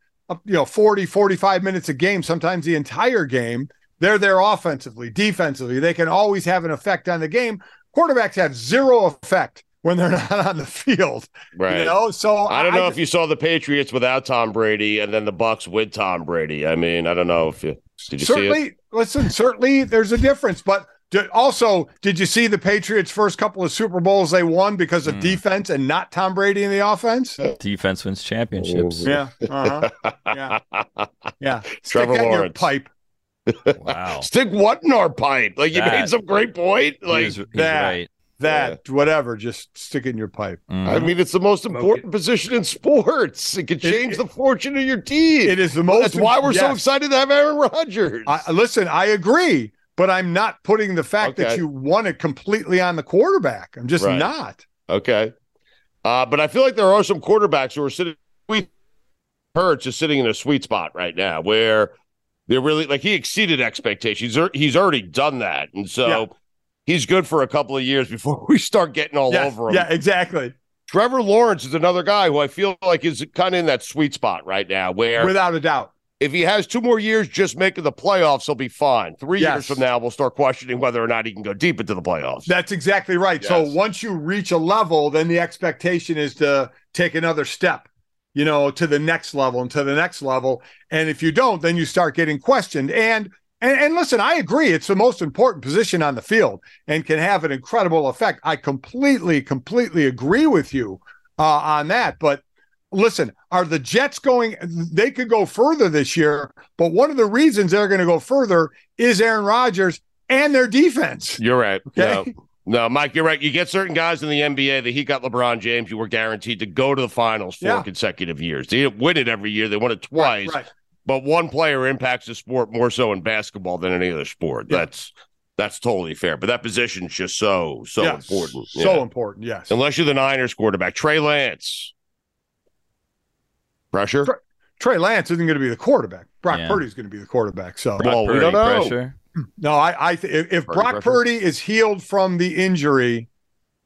you know, 40, 45 minutes a game, sometimes the entire game. They're there offensively, defensively. They can always have an effect on the game. Quarterbacks have zero effect when they're not on the field. Right. You know, so I don't know if you saw the Patriots without Tom Brady and then the Bucs with Tom Brady. I mean, I don't know if you did you see it. certainly listen certainly there's a difference but d- also did you see the patriots first couple of super bowls they won because of defense and not tom brady in the offense Defense wins championships. yeah uh-huh. yeah yeah Stick Trevor that in your Lawrence. pipe Wow. Stick what in our pipe? Like you That- made some great point. Like was- he's that. right. That whatever, just stick it in your pipe. Mhm. I mean, it's the most important position in sports. It could change the fortune of your team. It is the most. That's why we're so excited to have Aaron Rodgers. I, listen, I agree, but I'm not putting the fact that you won it completely on the quarterback. I'm just Right. not. Okay. Uh, but I feel like there are some quarterbacks who are sitting. we Hurts is sitting in a sweet spot right now where they're really like he exceeded expectations. He's, he's already done that, and so Yeah. He's good for a couple of years before we start getting all Yes, over him. Yeah, exactly. Trevor Lawrence is another guy who I feel like is kind of in that sweet spot right now where Without a doubt. if he has two more years just making the playoffs, he'll be fine. Three Yes. years from now, we'll start questioning whether or not he can go deep into the playoffs. That's exactly right. So once you reach a level, then the expectation is to take another step, you know, to the next level and to the next level. And if you don't, then you start getting questioned. And and, and listen, I agree. It's the most important position on the field and can have an incredible effect. I completely, completely agree with you uh, on that. But listen, are the Jets going? They could go further this year, but one of the reasons they're going to go further is Aaron Rodgers and their defense. You're right. Okay. No, no, Mike, you're right. You get certain guys in the NBA that he got LeBron James, you were guaranteed to go to the finals four Yeah. consecutive years. They didn't win it every year. They won it twice. Right, right. But one player impacts the sport more so in basketball than any other sport. Yeah. That's that's totally fair. But that position's just so so Yes, important. So Yeah. important, yes. Unless you're the Niners quarterback, Trey Lance. Pressure. Trey- Trey Lance isn't going to be the quarterback. Brock Yeah. Purdy's going to be the quarterback. So Brock Well, we don't know. Pressure. no, I, I th- if, if Purdy Brock pressure? Purdy is healed from the injury,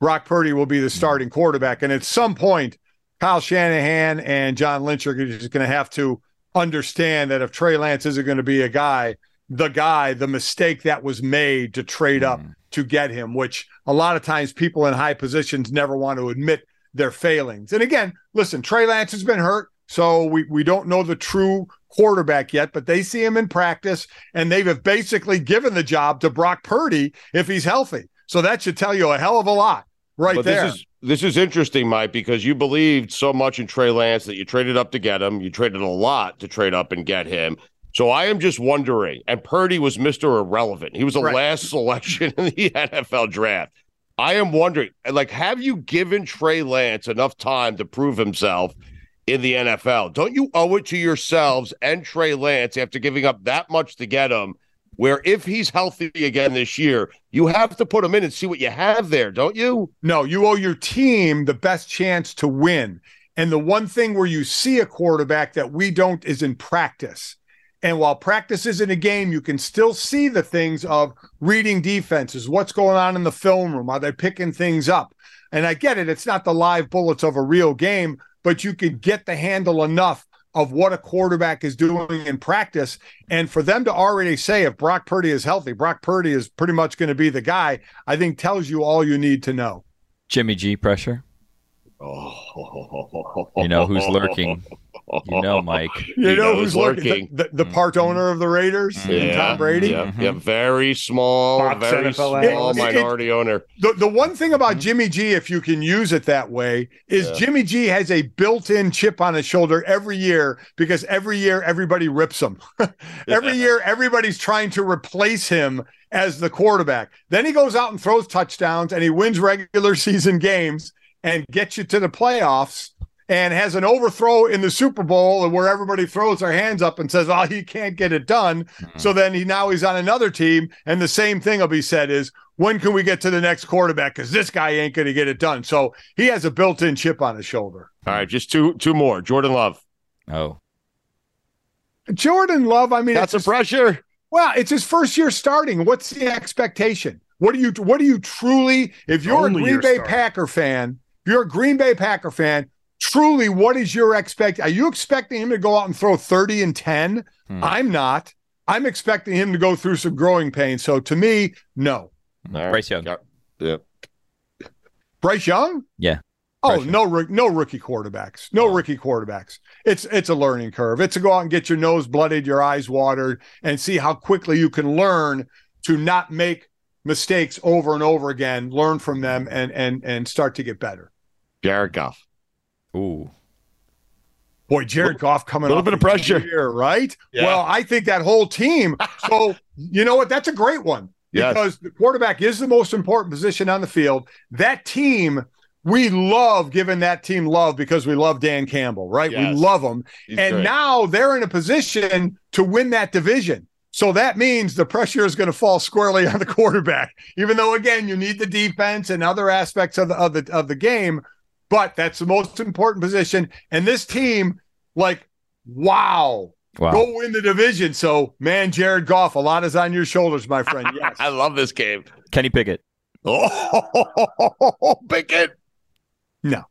Brock Purdy will be the mm. starting quarterback. And at some point, Kyle Shanahan and John Lynch are just going to have to understand that if Trey Lance isn't going to be a guy, the guy, the mistake that was made to trade up hmm. to get him, which a lot of times people in high positions never want to admit their failings. And again, listen, Trey Lance has been hurt, so we, we don't know the true quarterback yet, but they see him in practice and they have basically given the job to Brock Purdy if he's healthy. So that should tell you a hell of a lot right but there. this is this is interesting, Mike, because you believed so much in Trey Lance that you traded up to get him. You traded a lot to trade up and get him. So I am just wondering, and Purdy was Mr. Irrelevant. He was the Right. last selection in the NFL draft. I am wondering, like, have you given Trey Lance enough time to prove himself in the NFL? Don't you owe it to yourselves and Trey Lance after giving up that much to get him? Where if he's healthy again this year, you have to put him in and see what you have there, don't you? No, you owe your team the best chance to win. And the one thing where you see a quarterback that we don't is in practice. And while practice isn't a game, you can still see the things of reading defenses, what's going on in the film room, are they picking things up? And I get it, it's not the live bullets of a real game, but you can get the handle enough of what a quarterback is doing in practice. And for them to already say if Brock Purdy is healthy, Brock Purdy is pretty much going to be the guy, I think tells you all you need to know. Jimmy G pressure. Oh, You know who's lurking. You know, Mike. You, You know, know who's who's lurking? lurking. The, the, the mm-hmm. part owner of the Raiders, Yeah, Tom Brady. Yeah, yeah, mm-hmm. very small, Fox very NFL small analyst. minority owner. The the one thing about mm-hmm. Jimmy G, if you can use it that way, is Yeah. Jimmy G has a built-in chip on his shoulder every year because every year everybody rips him. every year everybody's trying to replace him as the quarterback. Then he goes out and throws touchdowns and he wins regular season games and gets you to the playoffs and has an overthrow in the Super Bowl and where everybody throws their hands up and says, "Oh, he can't get it done." Mm-hmm. So then he now he's on another team, and the same thing will be said: is when can we get to the next quarterback? Because this guy ain't going to get it done. So he has a built-in chip on his shoulder. All right, just two two more. Jordan Love. Oh, Jordan Love, I mean, That's a pressure. well, it's his first year starting. What's the expectation? What do you what do you truly? If you're Only a Green Bay starting. Packer fan, if you're a Green Bay Packer fan. Truly, what is your expect? Are you expecting him to go out and throw 30 and 10? Hmm. I'm not. I'm expecting him to go through some growing pains. So to me, no. All right. Bryce Young. Yeah. yeah. Bryce Young? Yeah. Oh, Bryce no, rook- no rookie quarterbacks. No rookie quarterbacks. It's it's a learning curve. It's to go out and get your nose blooded, your eyes watered, and see how quickly you can learn to not make mistakes over and over again. Learn from them and and and start to get better. Jared Goff. ooh. Boy, Jared Goff coming a little bit of pressure. here, right? Yeah. Well, I think that whole team. So you know what? That's a great one Yes. because the quarterback is the most important position on the field. That team, we love giving that team love because we love Dan Campbell, right? We love him, He's and great. now they're in a position to win that division. So that means the pressure is going to fall squarely on the quarterback, even though again you need the defense and other aspects of the of the of the game. But that's the most important position. And this team, like, wow, Wow. go win the division. So, man, Jared Goff, a lot is on your shoulders, my friend. Yes. I love this game. Kenny Pickett. Oh, Pickett. No.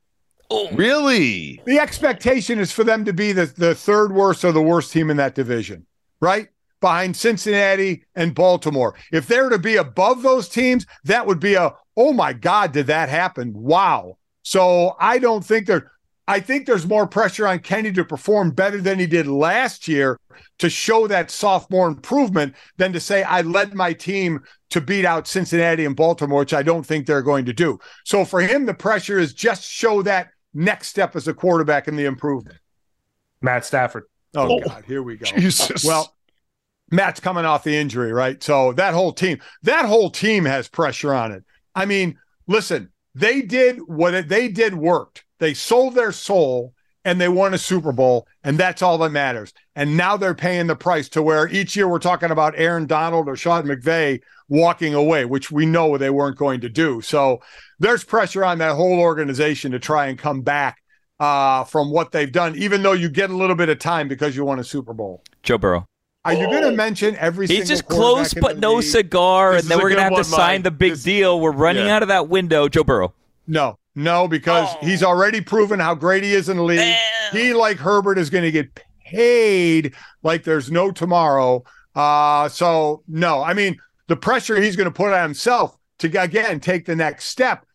Oh. Really? the expectation is for them to be the, the third worst or the worst team in that division, right? Behind Cincinnati and Baltimore. If they're to be above those teams, that would be a, oh my God, did that happen? Wow. So I don't think there, I think there's more pressure on Kenny to perform better than he did last year to show that sophomore improvement than to say, I led my team to beat out Cincinnati and Baltimore, which I don't think they're going to do. So for him, the pressure is just show that next step as a quarterback in the improvement. Matt Stafford. Oh, Oh, God, here we go. Jesus. Well, Matt's coming off the injury, right? So that whole team, that whole team has pressure on it. I mean, listen, they did what they did worked. They sold their soul and they won a Super Bowl, and that's all that matters. And now they're paying the price to where each year we're talking about Aaron Donald or Sean McVay walking away, which we know they weren't going to do. So there's pressure on that whole organization to try and come back uh, from what they've done, even though you get a little bit of time because you won a Super Bowl. Joe Burrow. Are you going to mention every? He's single just close, but no league? cigar, This and then we're gonna have to sign Mike. the big This- deal. We're running Yeah. out of that window. Joe Burrow. No, no, because he's already proven how great he is in the league. He, like Herbert, is going to get paid like there's no tomorrow. Uh, so no, I mean the pressure he's going to put on himself to again take the next step.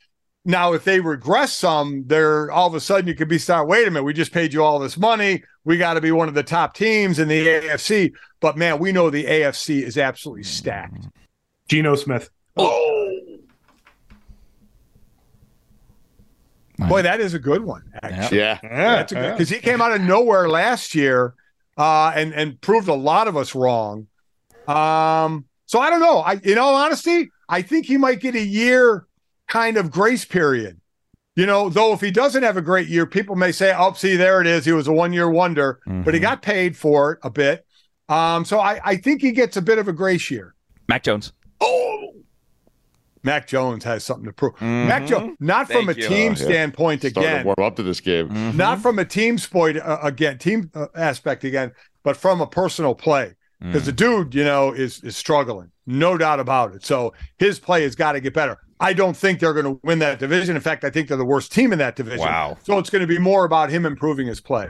Now, if they regress some, they're all of a sudden you could be start. Wait a minute, we just paid you all this money. We got to be one of the top teams in the AFC. But man, we know the AFC is absolutely stacked. Geno Smith. Oh, Boy, that is a good one. Actually. Yeah. That's a good because he came out of nowhere last year uh, and and proved a lot of us wrong. Um, so I don't know. I, in all honesty, I think he might get a year kind of grace period. You know, though if he doesn't have a great year, people may say, "Oh, see, there it is. He was a one year wonder," but he got paid for it a bit. Um, so I, I think he gets a bit of a grace year. Mac Jones. Oh, Mac Jones has something to prove. Mac Jones, not from a you. team yeah. standpoint Starting again. to warm up to this game. not from a team sport uh, again, team uh, aspect again, but from a personal play. Because the dude, you know, is is struggling, no doubt about it. So his play has got to get better. I don't think they're going to win that division. In fact, I think they're the worst team in that division. Wow. So it's going to be more about him improving his play.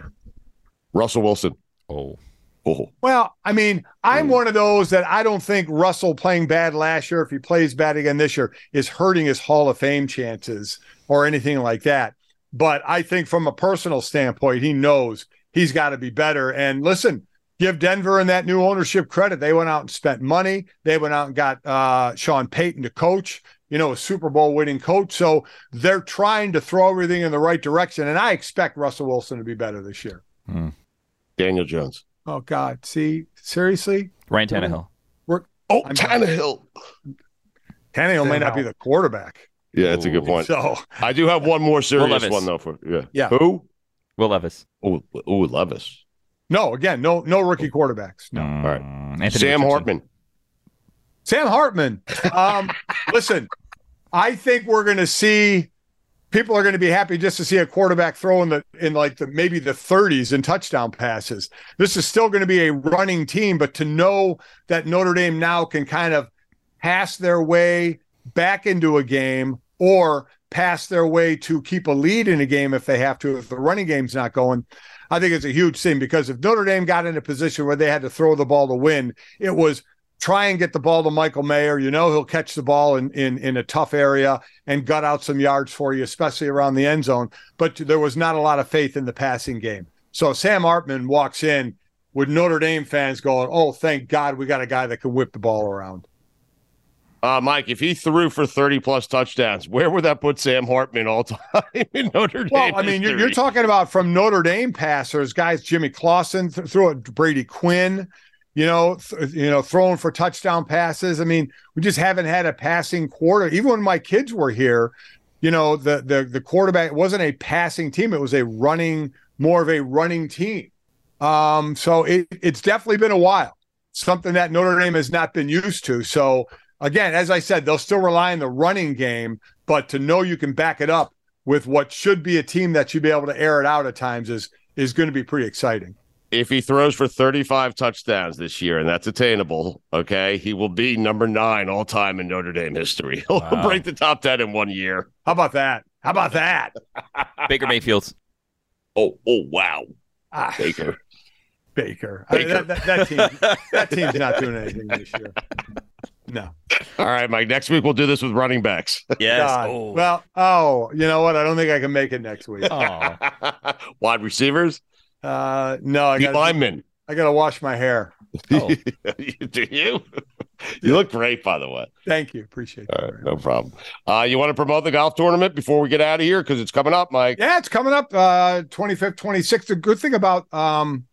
Russell Wilson. Oh. Oh. Well, I mean, I'm one of those that I don't think Russell playing bad last year, if he plays bad again this year, is hurting his Hall of Fame chances or anything like that. But I think from a personal standpoint, he knows he's got to be better. And listen, give Denver and that new ownership credit. They went out and spent money. They went out and got uh, Sean Payton to coach, you know, a Super Bowl winning coach. So they're trying to throw everything in the right direction. And I expect Russell Wilson to be better this year. Hmm. Daniel Jones. Oh, God. See, seriously? Ryan Tannehill. We're Oh, I'm- Tannehill. Tannehill may not be the quarterback. Yeah, that's a good point. So I do have one more serious Levis. one though. For yeah, Yeah. Who? Will Levis. Oh, oh, Levis. no, again, no, no rookie oh. quarterbacks. No. All right. Mm, Anthony Sam Richardson. Hartman. Sam Hartman. Um, listen, I think we're going to see people are going to be happy just to see a quarterback throw in the in like the maybe the 30s in touchdown passes. This is still going to be a running team, but to know that Notre Dame now can kind of pass their way back into a game or pass their way to keep a lead in a game if they have to if the running game's not going. I think it's a huge thing because if Notre Dame got in a position where they had to throw the ball to win, it was try and get the ball to Michael Mayer. You know he'll catch the ball in in in a tough area and gut out some yards for you, especially around the end zone. But there was not a lot of faith in the passing game. So Sam Hartman walks in with Notre Dame fans going, "Oh, thank God we got a guy that can whip the ball around." Uh, Mike, if he threw for 30 plus touchdowns, where would that put Sam Hartman all time in Notre Dame? Well, I mean, you're, you're, talking about from Notre Dame passers, guys. Jimmy Clausen th- threw it. Brady Quinn, you know, th- you know, throwing for touchdown passes. I mean, we just haven't had a passing quarter. Even when my kids were here, you know, the the the quarterback wasn't a passing team; it was a running, more of a running team. Um, so it, it's definitely been a while. Something that Notre Dame has not been used to. So again, as I said, they'll still rely on the running game, but to know you can back it up with what should be a team that should be able to air it out at times is is going to be pretty exciting. If he throws for 35 touchdowns this year, and that's attainable, okay, he will be number nine all time in Notre Dame history. He'll wow. break the top 10 in one year. How about that? How about that? Baker Mayfield. Oh, oh, wow. Ah. Baker. Baker. Baker. I mean, that, that, that, team, that team's not doing anything this year. No. All right, Mike. Next week we'll do this with running backs. Yes. Oh. Well, oh, you know what? I don't think I can make it next week. Oh. Wide receivers? Uh, no. I got linemen. I got to wash my hair. Oh. do you? You look great, by the way. Thank you. Appreciate that. Right, no problem. Uh, you want to promote the golf tournament before we get out of here because it's coming up, Mike. Yeah, it's coming up. Uh, 25th, 26th. The good thing about um,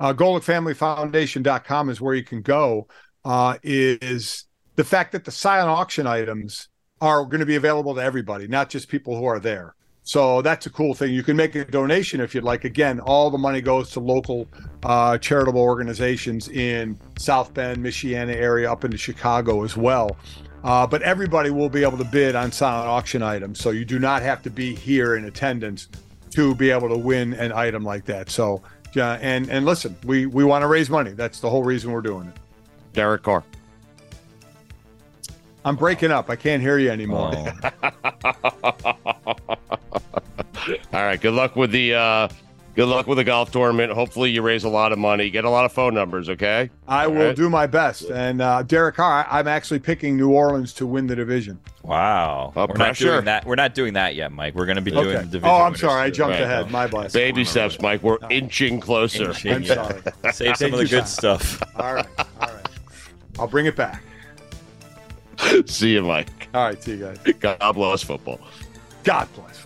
uh, GolicFamilyFoundation.com is where you can go uh, is the fact that the silent auction items are going to be available to everybody, not just people who are there. So that's a cool thing. You can make a donation if you'd like. Again, all the money goes to local uh, charitable organizations in South Bend, Michiana area, up into Chicago as well. Uh, but everybody will be able to bid on silent auction items. So you do not have to be here in attendance to be able to win an item like that. So, yeah, and and listen, we we want to raise money. That's the whole reason we're doing it. Derek Carr. I'm breaking up. I can't hear you anymore. Oh. All right. Good luck with the uh, good luck with the golf tournament. Hopefully, you raise a lot of money. Get a lot of phone numbers. Okay. I All will right? do my best. And uh, Derek Carr, I'm actually picking New Orleans to win the division. Wow. we're pressure. not doing that. We're not doing that yet, Mike. We're going to be doing the division. Oh, I'm sorry. I jumped right. ahead. My bless. Baby steps, Mike. We're no. inching closer. Inching, I'm sorry. Save some of the good stuff. All right. All right. I'll bring it back. see you, Mike. All right, see you guys. God bless football. God bless.